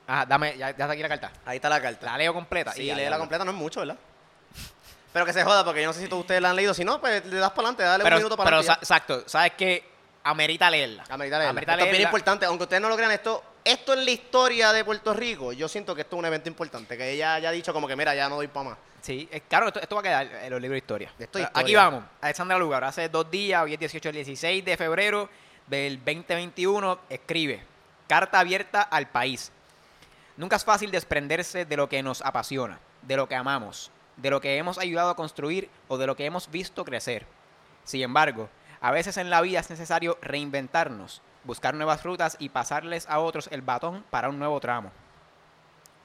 Ajá, dame, ya, ya está aquí la carta.
Ahí está la carta.
La leo completa.
Sí,
y
lee la completa, no es mucho, ¿verdad? Pero que se joda, porque yo no sé si todos ustedes la han leído. Si no, pues le das para adelante, dale
Pero,
un minuto para
pero sa- exacto, ¿sabes qué? Amerita leerla.
A meditar leerla.
Amerita
Esto es bien importante, aunque ustedes no lo crean, esto, esto en la historia de Puerto Rico, yo siento que esto es un evento importante, que ella haya dicho como que, mira, ya no doy para más.
Sí, claro, esto, esto va a quedar en los libros de historia.
Esto
Aquí vamos, Alexandra Lugar, hace dos días, hoy es 18, el 16 de febrero del 2021, escribe, carta abierta al país. Nunca es fácil desprenderse de lo que nos apasiona, de lo que amamos, de lo que hemos ayudado a construir o de lo que hemos visto crecer. Sin embargo, a veces en la vida es necesario reinventarnos, buscar nuevas rutas y pasarles a otros el batón para un nuevo tramo.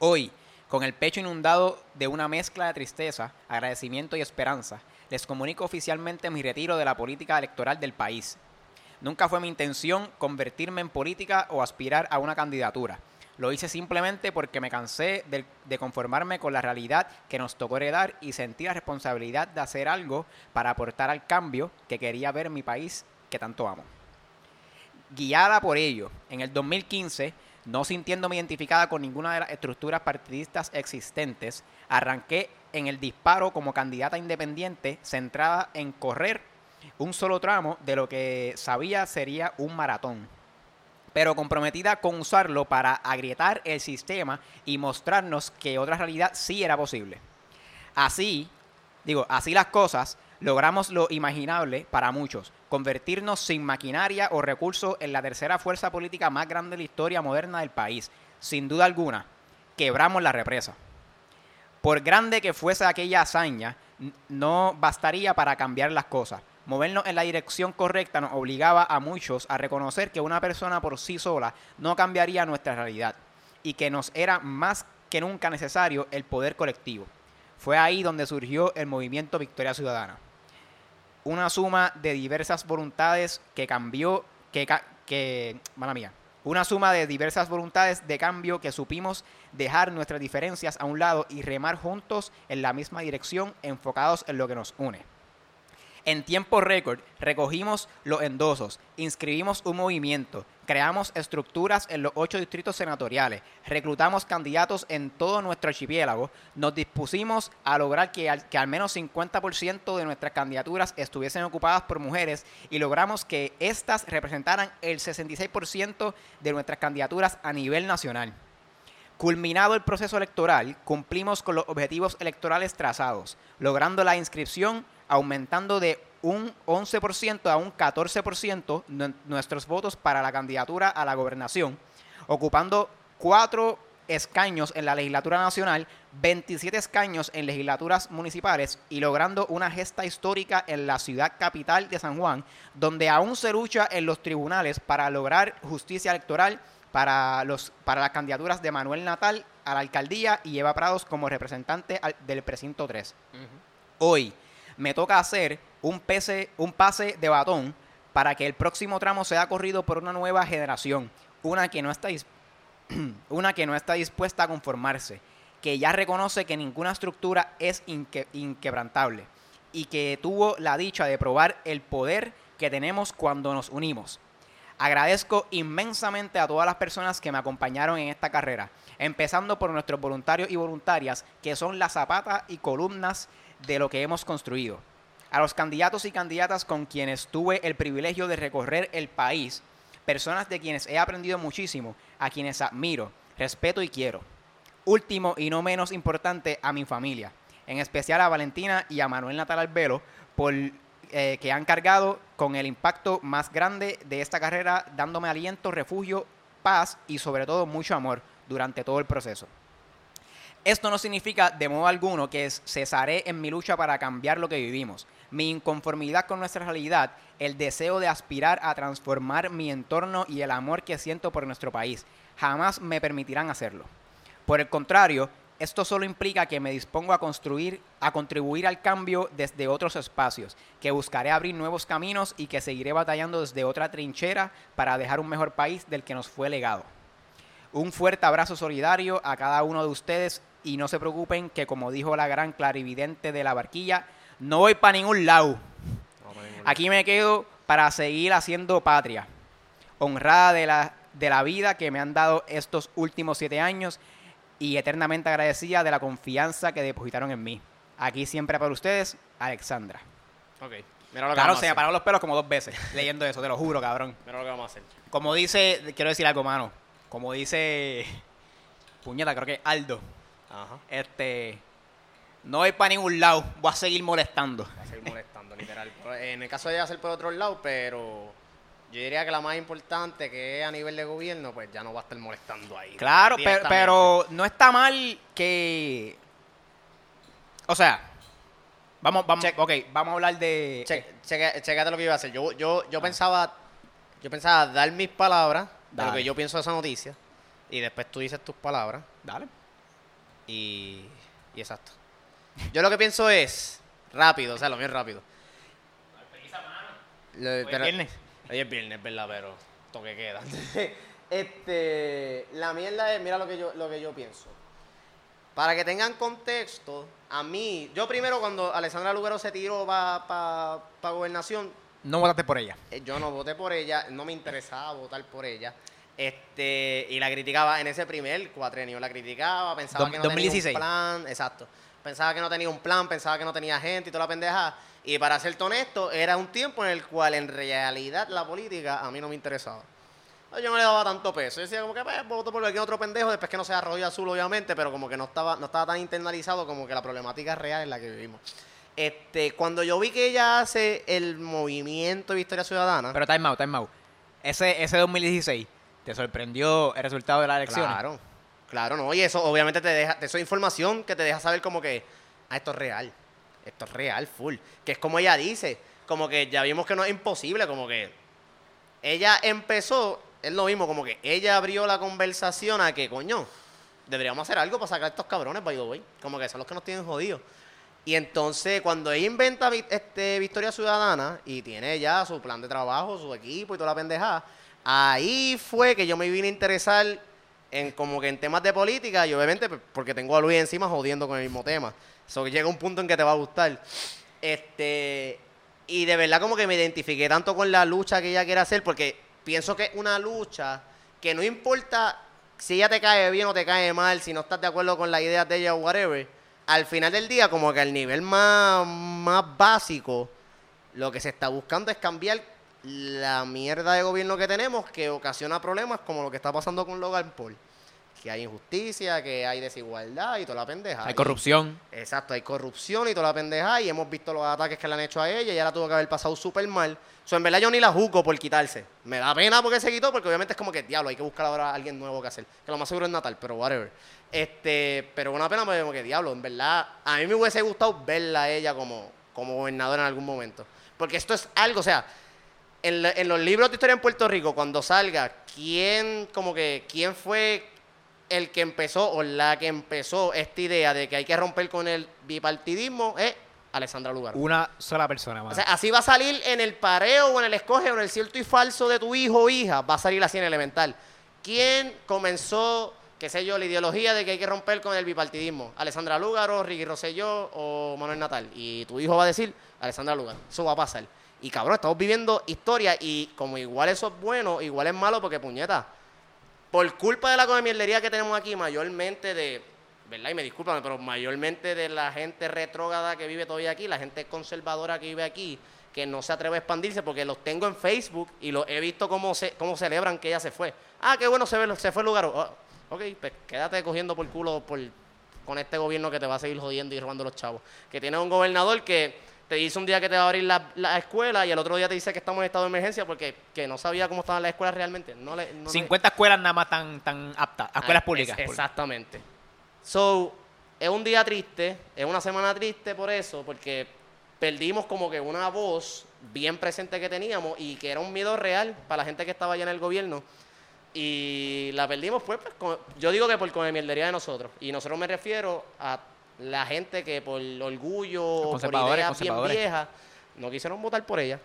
Hoy, con el pecho inundado de una mezcla de tristeza, agradecimiento y esperanza, les comunico oficialmente mi retiro de la política electoral del país. Nunca fue mi intención convertirme en política o aspirar a una candidatura. Lo hice simplemente porque me cansé de, conformarme con la realidad que nos tocó heredar y sentí la responsabilidad de hacer algo para aportar al cambio que quería ver en mi país que tanto amo. Guiada por ello, en el 2015, no sintiéndome identificada con ninguna de las estructuras partidistas existentes, arranqué en el disparo como candidata independiente centrada en correr un solo tramo de lo que sabía sería un maratón, pero comprometida con usarlo para agrietar el sistema y mostrarnos que otra realidad sí era posible. Así, digo, así las cosas, logramos lo imaginable para muchos, convertirnos sin maquinaria o recursos en la tercera fuerza política más grande de la historia moderna del país. Sin duda alguna, quebramos la represa. Por grande que fuese aquella hazaña, no bastaría para cambiar las cosas. Movernos en la dirección correcta nos obligaba a muchos a reconocer que una persona por sí sola no cambiaría nuestra realidad y que nos era más que nunca necesario el poder colectivo. Fue ahí donde surgió el movimiento Victoria Ciudadana. Una suma de diversas voluntades que cambió, que, que, mala mía, una suma de diversas voluntades de cambio que supimos dejar nuestras diferencias a un lado y remar juntos en la misma dirección, enfocados en lo que nos une. En tiempo récord recogimos los endosos, inscribimos un movimiento, creamos estructuras en los ocho distritos senatoriales, reclutamos candidatos en todo nuestro archipiélago, nos dispusimos a lograr que al, que al menos 50% de nuestras candidaturas estuviesen ocupadas por mujeres y logramos que éstas representaran el 66% de nuestras candidaturas a nivel nacional. Culminado el proceso electoral, cumplimos con los objetivos electorales trazados, logrando la inscripción aumentando de un 11% a un 14% nu- nuestros votos para la candidatura a la gobernación, ocupando cuatro escaños en la legislatura nacional, 27 escaños en legislaturas municipales y logrando una gesta histórica en la ciudad capital de San Juan, donde aún se lucha en los tribunales para lograr justicia electoral para, los, para las candidaturas de Manuel Natal a la alcaldía y Eva Prados como representante al- del precinto 3. Hoy me toca hacer un, un pase de batón para que el próximo tramo sea corrido por una nueva generación, una que no está, una que no está dispuesta a conformarse, que ya reconoce que ninguna estructura es inque- inquebrantable y que tuvo la dicha de probar el poder que tenemos cuando nos unimos. Agradezco inmensamente a todas las personas que me acompañaron en esta carrera, empezando por nuestros voluntarios y voluntarias, que son la zapata y columnas de lo que hemos construido. A los candidatos y candidatas con quienes tuve el privilegio de recorrer el país, personas de quienes he aprendido muchísimo, a quienes admiro, respeto y quiero. Último y no menos importante, a mi familia, en especial a Valentina y a Manuel Natal Albelo, por eh, que han cargado con el impacto más grande de esta carrera, dándome aliento, refugio, paz y sobre todo mucho amor durante todo el proceso. Esto no significa de modo alguno que es- cesaré en mi lucha para cambiar lo que vivimos. Mi inconformidad con nuestra realidad, el deseo de aspirar a transformar mi entorno y el amor que siento por nuestro país, jamás me permitirán hacerlo. Por el contrario, esto solo implica que me dispongo a construir, a contribuir al cambio desde otros espacios, que buscaré abrir nuevos caminos y que seguiré batallando desde otra trinchera para dejar un mejor país del que nos fue legado. Un fuerte abrazo solidario a cada uno de ustedes y no se preocupen que como dijo la gran clarividente de la barquilla, no voy para ningún lado. Aquí me quedo para seguir haciendo patria, honrada de la, de la vida que me han dado estos últimos siete años y eternamente agradecida de la confianza que depositaron en mí. Aquí siempre para ustedes, Alexandra.
Ok. Mira lo que
Claro, se me pararon los pelos como dos veces leyendo eso, te lo juro, cabrón.
Mira lo que vamos a hacer.
Como dice, quiero decir algo, mano. Como dice, puñeta, creo que Aldo.
Ajá.
Este, no voy para ningún lado, voy a seguir molestando.
Va a seguir molestando, literal. Pero En el caso de ella hacer por otro lado, pero yo diría que la más importante, que es a nivel de gobierno, pues ya no va a estar molestando ahí.
Claro, pero, pero no está mal que, o sea, vamos, vamos,
Check.
ok, vamos a hablar de,
Che, cheque- checate lo que iba a hacer. Yo, yo, yo pensaba, yo pensaba dar mis palabras de lo
Dale.
que yo pienso de esa noticia. Y después tú dices tus palabras.
dale.
Y, y exacto. Yo lo que pienso es rápido, o sea, lo mío es rápido. Lo-
Hoy es
pero-
viernes.
Hoy es viernes, ¿verdad? Pero toque queda. este, la mierda es, mira lo que yo, lo que yo pienso. Para que tengan contexto, a mí, yo primero cuando Alessandra Lugaro se tiró para pa, gobernación,
No votaste por ella.
eh, yo no voté por ella, no me interesaba votar por ella. Este, y la criticaba en ese primer cuatrenio, la criticaba, pensaba
Dom-
que no
2016.
tenía un plan, exacto. Pensaba que no tenía un plan, pensaba que no tenía gente y toda la pendeja. Y para ser honesto, era un tiempo en el cual en realidad la política a mí no me interesaba. Yo no le daba tanto peso. Yo decía como que pues, voto por cualquier otro pendejo, después que no sea rollo azul, obviamente, pero como que no estaba, no estaba tan internalizado como que la problemática real en la que vivimos. Este, cuando yo vi que ella hace el movimiento de Victoria Ciudadana,
Pero time out, time out. Ese, ese 2016, ¿te sorprendió el resultado de las elecciones?
Claro, claro, no. Y eso obviamente te deja, eso es información que te deja saber como que, ah, esto es real. Esto es real, full. Que es como ella dice, como que ya vimos que no es imposible, como que ella empezó, es lo mismo, como que ella abrió la conversación a que, coño, deberíamos hacer algo para sacar a estos cabrones, by the way. Como que son los que nos tienen jodidos. Y entonces, cuando ella inventa este, Victoria Ciudadana y tiene ya su plan de trabajo, su equipo y toda la pendejada, ahí fue que yo me vine a interesar en como que en temas de política y obviamente pues, porque tengo a Luis encima jodiendo con el mismo tema. So que llega un punto en que te va a gustar. Este, y de verdad como que me identifiqué tanto con la lucha que ella quiere hacer porque pienso que es una lucha que no importa si ella te cae bien o te cae mal, si no estás de acuerdo con las ideas de ella o whatever, al final del día como que al nivel más, más básico, lo que se está buscando es cambiar la mierda de gobierno que tenemos que ocasiona problemas como lo que está pasando con Logan Paul. Que hay injusticia, que hay desigualdad y toda la pendeja.
Hay
Y-
corrupción.
Exacto, hay corrupción y toda la pendeja y hemos visto los ataques que le han hecho a ella y ella la tuvo que haber pasado súper mal. So, en verdad yo ni la juzgo por quitarse. Me da pena porque se quitó porque obviamente es como que, diablo, hay que buscar ahora a alguien nuevo que hacer. Que lo más seguro es Natal, pero whatever. Este, pero una pena porque como que, diablo, en verdad, a mí me hubiese gustado verla a ella como, como gobernadora en algún momento. Porque esto es algo, o sea, en, la- en los libros de historia en Puerto Rico, cuando salga, ¿quién, como que, quién fue el que empezó o la que empezó esta idea de que hay que romper con el bipartidismo? Es Alessandra Lugar.
Una sola persona, mano.
O sea, así va a salir en el pareo o en el escoge o en el cierto y falso de tu hijo o hija, va a salir así en elemental. ¿Quién comenzó, qué sé yo, la ideología de que hay que romper con el bipartidismo? Alessandra Lúgaro, Ricky Rosselló o Manuel Natal. Y tu hijo va a decir Alessandra Lúgaro. Eso va a pasar. Y cabrón, estamos viviendo historia y como igual eso es bueno, igual es malo porque puñeta. Por culpa de la comemierdería que tenemos aquí, mayormente de, ¿verdad? Y me disculpan, pero mayormente de la gente retrógrada que vive todavía aquí, la gente conservadora que vive aquí, que no se atreve a expandirse porque los tengo en Facebook y los he visto cómo, se, cómo celebran que ella se fue. Ah, qué bueno se, se fue el lugar. Ah, ok, pues quédate cogiendo por culo por, con este gobierno que te va a seguir jodiendo y robando los chavos. Que tiene un gobernador que te dice un día que te va a abrir la, la escuela y el otro día te dice que estamos en estado de emergencia porque que no sabía cómo estaban las escuelas realmente. No le, no le-
50 escuelas nada más tan, tan aptas. Escuelas
Ah,
públicas.
es- exactamente. So, es un día triste, es una semana triste por eso, porque perdimos como que una voz bien presente que teníamos y que era un miedo real para la gente que estaba allá en el gobierno. Y la perdimos, pues, pues, con- yo digo que por comemierdería de nosotros. Y nosotros me refiero a la gente que por orgullo o por
conservadores,
ideas bien viejas no quisieron votar por ella.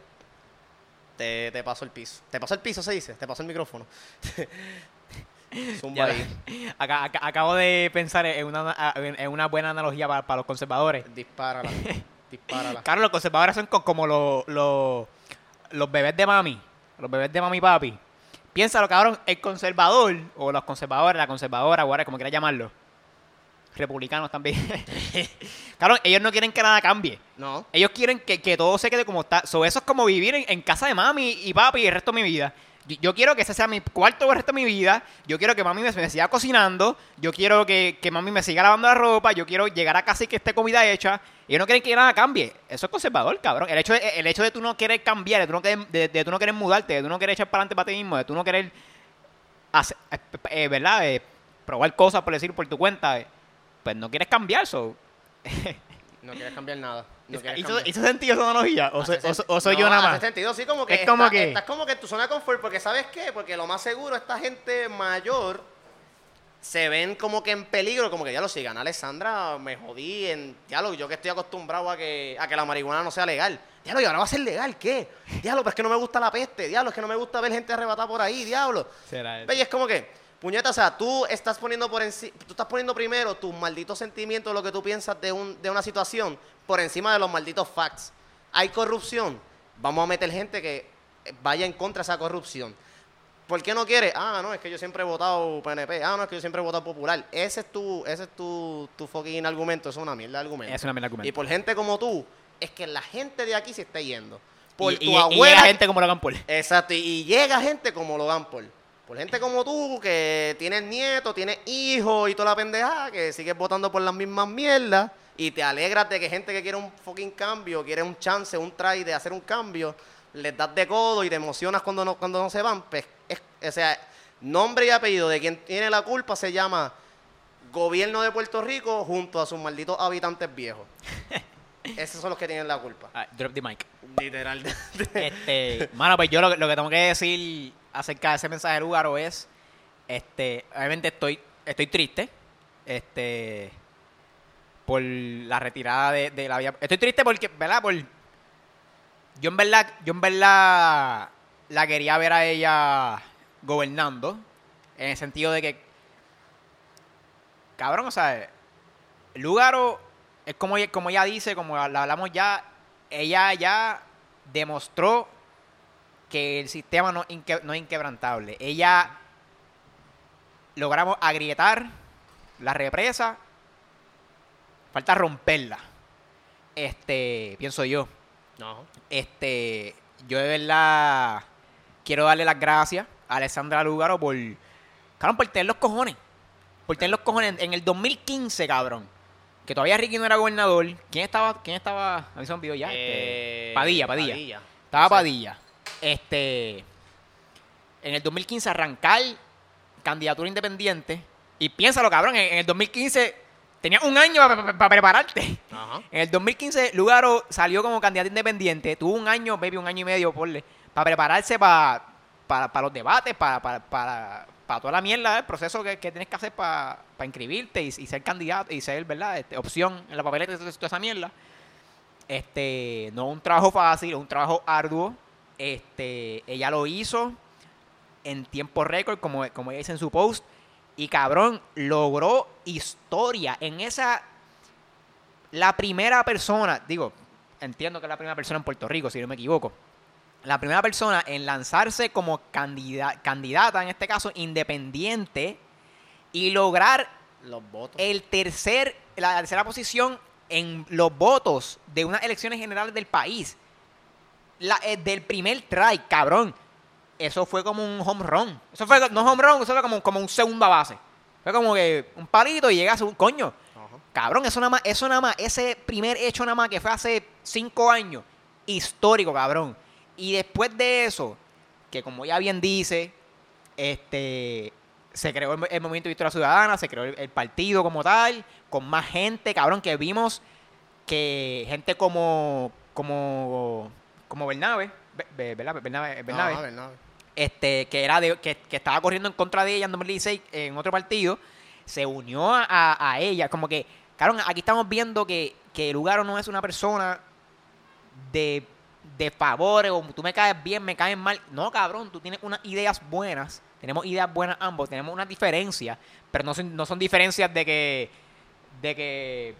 Te, te paso el piso. Te paso el piso, se dice. Te paso el micrófono. Zumba ahí.
acá- acá- acabo de pensar en una, en una buena analogía para, para los conservadores.
Dispárala. Dispárala.
Claro, los conservadores son co- como los, los, los bebés de mami. Los bebés de mami y papi. Piénsalo, cabrón. El conservador, o los conservadores, la conservadora, como quieras llamarlo. Republicanos también. cabrón, ellos no quieren que nada cambie.
No.
Ellos quieren que, que todo se quede como está. So, eso es como vivir en, en casa de mami y papi el resto de mi vida. Yo, yo quiero que ese sea mi cuarto el resto de mi vida. Yo quiero que mami me, me siga cocinando. Yo quiero que, que mami me siga lavando la ropa. Yo quiero llegar a casa y que esté comida hecha. Ellos no quieren que nada cambie. Eso es conservador, cabrón. El hecho de, el hecho de tú no querer cambiar, de tú no querer, de, de tú no querer mudarte, de tú no querer echar para adelante para ti mismo, de tú no querer hacer, eh, eh, ¿verdad? Eh, probar cosas, por decir, por tu cuenta. Pues no quieres cambiar, so.
No quieres cambiar nada. No quieres
¿Hizo,
cambiar.
hizo sentido esa analogía? ¿O, soy-
Hace
o
sen-
so- o soy
no,
yo nada
hace
más?
sentido, sí, como que,
Es como que-
estás como que en tu zona de confort, porque ¿sabes qué? Porque lo más seguro, esta gente mayor se ven como que en peligro, como que ya lo si gana Alessandra, me jodí en, ya lo, yo que estoy acostumbrado a que, a que la marihuana no sea legal. Diablo, y ahora va a ser legal, ¿qué? Diablo, pero es que no me gusta la peste, diablo, es que no me gusta ver gente arrebatada por ahí, diablo.
Será
Ve, y es como que, puñeta, o sea, tú estás poniendo por enci- tú estás poniendo primero tus malditos sentimientos, lo que tú piensas de, un, de una situación, por encima de los malditos facts. Hay corrupción, vamos a meter gente que vaya en contra de esa corrupción. ¿Por qué no quiere? Ah, no, es que yo siempre he votado PNP. Ah, no, es que yo siempre he votado Popular. Ese es tu, ese es tu, tu fucking argumento, eso es una mierda de argumento.
Es una mierda de argumento.
Y por gente como tú, es que la gente de aquí se está yendo. Por
y,
tu
y- y
abuela.
llega gente como Logan Paul.
Exacto, y, y llega gente como Logan Paul. Por gente como tú, que tienes nietos, tienes hijos y toda la pendejada, que sigues votando por las mismas mierdas y te alegras de que gente que quiere un fucking cambio, quiere un chance, un try de hacer un cambio, les das de codo y te emocionas cuando no, cuando no se van. Pues, es- o sea, nombre y apellido de quien tiene la culpa se llama Gobierno de Puerto Rico junto a sus malditos habitantes viejos. Esos son los que tienen la culpa.
Ah, drop the mic.
Literal.
Este, mano, pues yo lo, lo que tengo que decir acerca de ese mensaje de Lugaro es, este, obviamente estoy, estoy triste, este, por la retirada de, la vía. Estoy triste porque, ¿verdad? Por, yo en verdad, yo en verdad la quería ver a ella gobernando, en el sentido de que, cabrón, o sea, Lugaro es como, como ella dice, como la hablamos ya, ella ya demostró que el sistema no, inque- no es inquebrantable. Ella logramos agrietar la represa, falta romperla. Este, pienso yo.
No.
Este, yo de verdad quiero darle las gracias a Alessandra Lugaro por, cabrón, por tener los cojones. Por tener los cojones. En el 2015, cabrón, que todavía Ricky no era gobernador. ¿Quién estaba? ¿Quién estaba? A mí se me olvidó ya. este,
Eh,
Padilla, Padilla. Estaba. Padilla. Este, en el 2015 arrancar candidatura independiente. Y piénsalo, cabrón, en, el 2015 tenías un año para prepararte.
Ajá.
En el 2015, Lugaro salió como candidato independiente. Tuvo un año, baby, un año y medio, porle, para prepararse para para los debates, para, para, toda la mierda, el proceso que, que tienes que hacer para inscribirte y, y ser candidato y ser, ¿verdad? Este, opción en la papeleta y toda toda esa mierda. Este, no un trabajo fácil, un trabajo arduo. Este, ella lo hizo en tiempo récord, como, como ella dice en su post. Y cabrón, logró historia en esa la primera persona, digo, entiendo que es la primera persona en Puerto Rico, si no me equivoco, la primera persona en lanzarse como candida- candidata, en este caso independiente, y lograr
Los votos.
el tercer, la tercera posición en los votos de unas elecciones generales del país. La, eh, del primer try, cabrón. Eso fue como un home run. Eso fue, no home run, eso fue como, como un segunda base. Fue como que un palito y llegas a un coño. Cabrón, eso nada más, eso nada más, ese primer hecho nada más que fue hace cinco años, histórico, cabrón. Y después de eso, que como ya bien dice, este se creó el, el Movimiento de Victoria Ciudadana, se creó el, el partido como tal, con más gente, cabrón, que vimos que gente como, como, como Bernabe, Be-. Bernabe, Bernabe, este, que era de, que, que estaba corriendo en contra de ella en 2016 en otro partido, se unió a, a- a ella. Como que, cabrón, aquí estamos viendo que, que Lugaro no es una persona de de favores o tú me caes bien, me caes mal. No, cabrón, tú tienes unas ideas buenas. Tenemos ideas buenas ambos, tenemos unas diferencias, pero no son, no son diferencias de que, de que,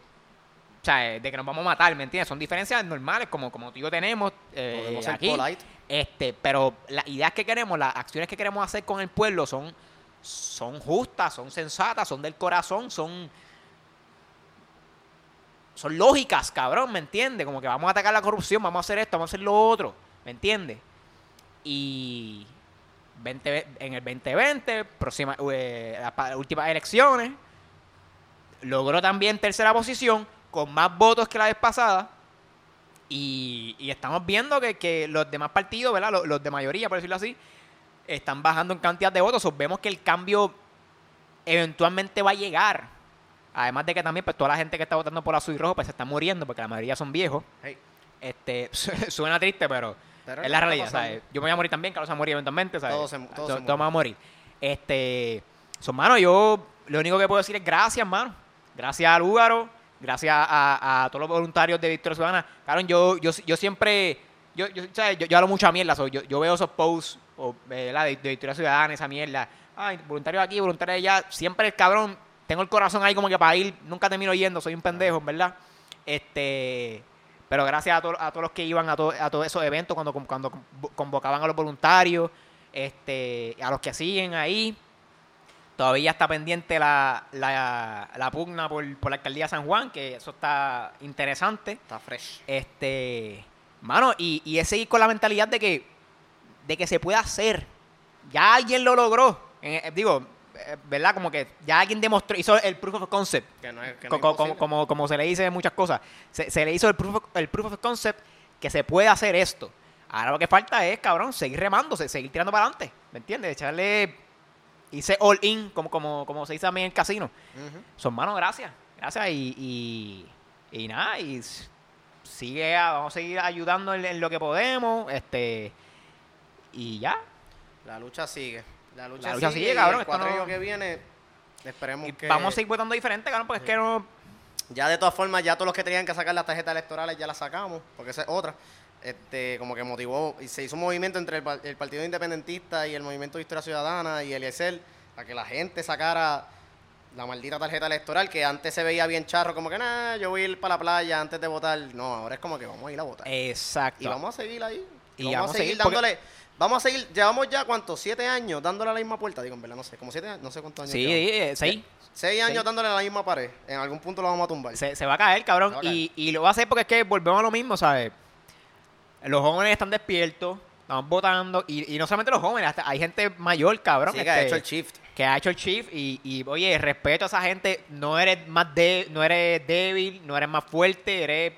o sea, de que nos vamos a matar, ¿me entiendes? Son diferencias normales, como, como tú y yo tenemos eh,
Podemos ser
aquí.
polite.
Este, pero las ideas que queremos, las acciones que queremos hacer con el pueblo son, son justas, son sensatas, son del corazón, son, son lógicas, cabrón, ¿me entiendes? Como que vamos a atacar la corrupción, vamos a hacer esto, vamos a hacer lo otro, ¿me entiendes? Y 20 en el 2020, próxima, eh, las últimas elecciones, logró también tercera posición, con más votos que la vez pasada. Y, y estamos viendo que, que los demás partidos, ¿verdad? Los, los de mayoría, por decirlo así, están bajando en cantidad de votos. O vemos que el cambio eventualmente va a llegar. Además de que también pues, toda la gente que está votando por azul y rojo pues se está muriendo porque la mayoría son viejos.
Hey,
Este, suena triste, pero,
Pero
es la realidad, ¿sabes? Yo me voy a morir también, Carlos se va a morir eventualmente, ¿sabes?
Todos se- todos se
Todos
mueren.
vamos a morir. Este, son mano, yo lo único que puedo decir es gracias, mano. Gracias al Lúgaro, gracias a, todos los voluntarios de Victoria Ciudadana. Claro, yo, yo, yo siempre, yo, yo, ¿sabes? yo, yo hablo mucha mierda, so, yo, yo veo esos posts o, ¿verdad? de, Victoria Ciudadana, esa mierda. Ay, voluntario aquí, voluntario allá. Siempre el cabrón, tengo el corazón ahí como que para ir, nunca termino yendo, soy un pendejo, ¿verdad? Este, pero gracias a, to- a todos los que iban a, to- a todos esos eventos cuando, cuando convo- convocaban a los voluntarios, este, a los que siguen ahí. Todavía está pendiente la, la, la pugna por, por la alcaldía de San Juan, que eso está interesante.
está fresh.
Este, mano, y, y es seguir con la mentalidad de que, de que se puede hacer. Ya alguien lo logró. En- eh, digo, eh, ¿verdad? Como que ya alguien demostró, hizo el proof of concept.
Que no es, que no
Co-
es
co- como, como, como se le dice en muchas cosas. Se, se le hizo el proof, of, el proof of concept que se puede hacer esto. Ahora lo que falta es, cabrón, seguir remándose, seguir tirando para adelante. ¿Me entiendes? Echarle. Hice all in, como, como, como se dice también en el casino. Son manos, gracias. Gracias y, y, y nada, y sigue, a- vamos a seguir ayudando en, en lo que podemos. Este. Y ya.
La lucha sigue. La lucha,
La lucha
sigue,
sigue, cabrón,
El cuatrenio
no-
que viene, esperemos
Y
que...
vamos a seguir votando diferente, cabrón, porque es que no.
Ya de todas formas, ya todos los que tenían que sacar las tarjetas electorales ya las sacamos, porque esa es otra. Este, como que motivó, y se hizo un movimiento entre el, pa- el Partido Independentista y el Movimiento de Historia Ciudadana y el ESEL, para que la gente sacara la maldita tarjeta electoral, que antes se veía bien charro, como que, nah, yo voy a ir para la playa antes de votar. No, ahora es como que vamos a ir a votar.
Exacto.
y vamos a seguir ahí.
Y
vamos,
vamos
a seguir
porque-
dándole, vamos a seguir, llevamos ya, ¿cuántos? ¿Siete años dándole a la misma puerta? Digo, en verdad, no sé, como siete años, no sé cuántos años
Sí, eh, sí.
Seis años dándole a la misma pared. En algún punto lo vamos a tumbar.
Se, se va a caer, cabrón.
Se va a caer.
Y, y lo va a hacer porque es que volvemos a lo mismo, ¿sabes? Los jóvenes están despiertos, estamos votando. Y, y no solamente los jóvenes, hasta hay gente mayor, cabrón.
Sí, que ha
este,
hecho el shift.
que ha hecho el shift. Y, y, oye, respeto a esa gente. No eres más de, no eres débil, no eres más fuerte, eres,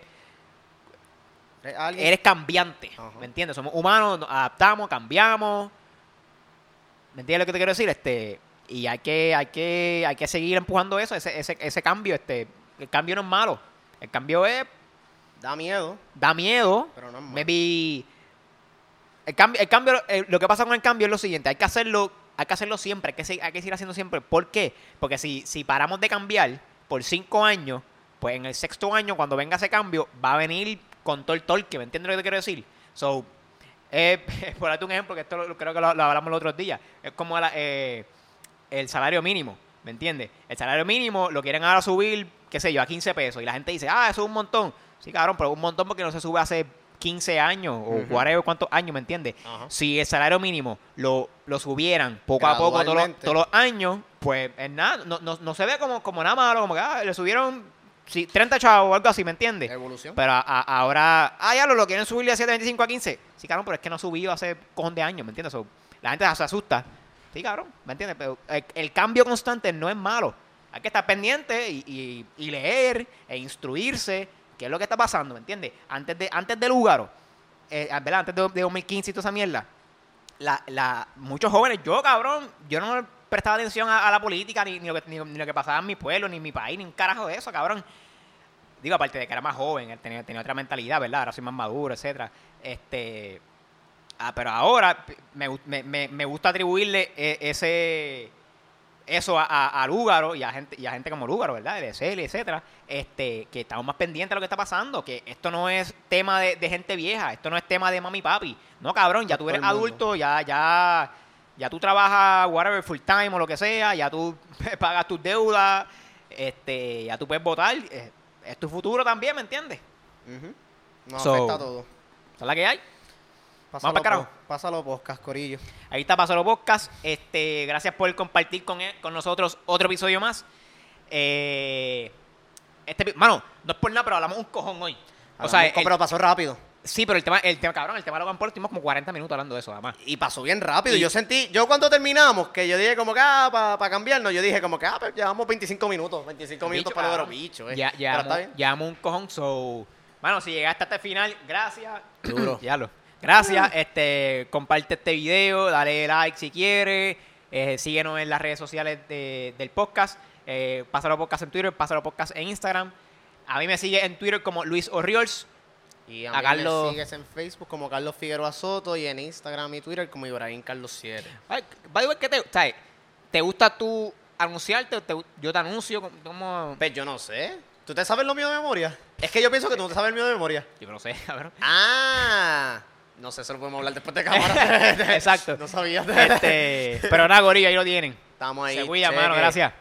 alguien-
eres cambiante. ¿Me entiendes? Somos humanos, nos adaptamos, cambiamos. ¿Me entiendes lo que te quiero decir? Este, y hay que, hay que, hay que seguir empujando eso, ese, ese, ese cambio. Este, el cambio no es malo. El cambio es
Da miedo,
da miedo.
pero no es malo.
Maybe. El cambio, el cambio eh, lo que pasa con el cambio es lo siguiente: hay que hacerlo, hay que hacerlo siempre, hay que, seguir, hay que seguir haciendo siempre. ¿Por qué? Porque si, si paramos de cambiar por cinco años, pues en el sexto año, cuando venga ese cambio, va a venir con todo el torque. ¿Me entiendes lo que te quiero decir? So, eh, por darte un ejemplo, que esto lo- creo que lo, lo hablamos los otros días, es como la- eh, el salario mínimo, ¿me entiendes? El salario mínimo lo quieren ahora subir, qué sé yo, a 15 pesos. Y la gente dice, ah, eso es un montón. Sí, cabrón, pero un montón porque no se sube hace 15 años o
Ujú.
whatever cuántos años, ¿me entiendes? Si el salario mínimo lo, lo subieran poco a poco todos los, todos los años, pues es nada, no, no, no se ve como, como nada malo, como que ah, le subieron sí, 30 chavos o algo así, ¿me entiendes?
Evolución.
Pero a- a- ahora, ah, ya lo, lo quieren subir de 7.25 a 15. Sí, cabrón, pero es que no ha subido hace cojón de años, ¿me entiendes? So, la gente se asusta. Sí, cabrón, ¿me entiendes? Pero el, el cambio constante no es malo. Hay que estar pendiente y, y- y leer e instruirse qué es lo que está pasando, ¿me entiendes? Antes, de, antes del Lugaro, eh, ¿verdad? Antes de, de 2015 y toda esa mierda, muchos jóvenes, yo, cabrón, yo no prestaba atención a, la política, ni, lo que, pasaba en mi pueblo, ni en mi país, ni un carajo de eso, cabrón. Digo, aparte de que era más joven, tenía, tenía otra mentalidad, ¿verdad? Ahora soy más maduro, etcétera. Este, ah, pero ahora me, gu- me, me- me gusta atribuirle e- ese, eso a, a, a Lúgaro y a gente y a gente como Lúgaro, ¿verdad? El SL, etcétera, este, que estamos más pendientes de lo que está pasando, que esto no es tema de, de gente vieja, esto no es tema de mami y papi. No, cabrón, ya tú eres adulto, ya, ya, ya tú trabajas whatever full time o lo que sea, ya tú pagas tus deudas, este, ya tú puedes votar, eh, es tu futuro también, ¿me entiendes?
Nos
So-
afecta a todo.
Esa es la que hay.
Pásalo,
pa'l carajo.
po- Pásalo podcast, corillo.
Ahí está Pasolo Podcast. Este, gracias por compartir con, él- con nosotros otro episodio más. Eh, este, mano, no es por nada, pero hablamos un cojón hoy. O sea, el-
pero pasó rápido.
sí, pero el tema, el tema, cabrón, el tema de Logan Paul, estuvimos como 40 minutos hablando de eso, nada más.
Y pasó bien rápido.
Y-
Yo sentí, yo cuando terminamos, que yo dije como que, ah, para cambiarnos, yo dije como que, ah, pues llevamos 25 minutos, 25 minutos
Bicho,
para lo de los
cabrón.
bichos, eh.
Ya,
Pero
llevamos,
está bien.
llevamos un cojón, so... Mano, si llegaste hasta el final, gracias.
Duro.
ya lo. Gracias. Este, comparte este video, dale like si quieres. eh, síguenos en las redes sociales de- del podcast. Eh, pásalo podcast en Twitter, pásalo podcast en Instagram. A mí me sigue en Twitter como Luis Orriols.
Y a,
A
mí
Carlos-
me sigues en Facebook como Carlos Figueroa Soto y en Instagram y Twitter como Ibrahim Carlos 7.
Ay, by the way, ¿qué te, sabes, ¿te gusta tú anunciarte? o te- yo te anuncio como...
Pues yo no sé. ¿Tú te sabes lo mío de memoria? Es que yo pienso que tú no te sabes el mío de memoria.
Yo no sé, cabrón.
Ah, no sé, eso lo podemos hablar después de cámara.
Exacto.
No sabía.
Este, pero nada, Gorilla, ahí lo tienen.
Estamos ahí.
Se cuida, mano, gracias.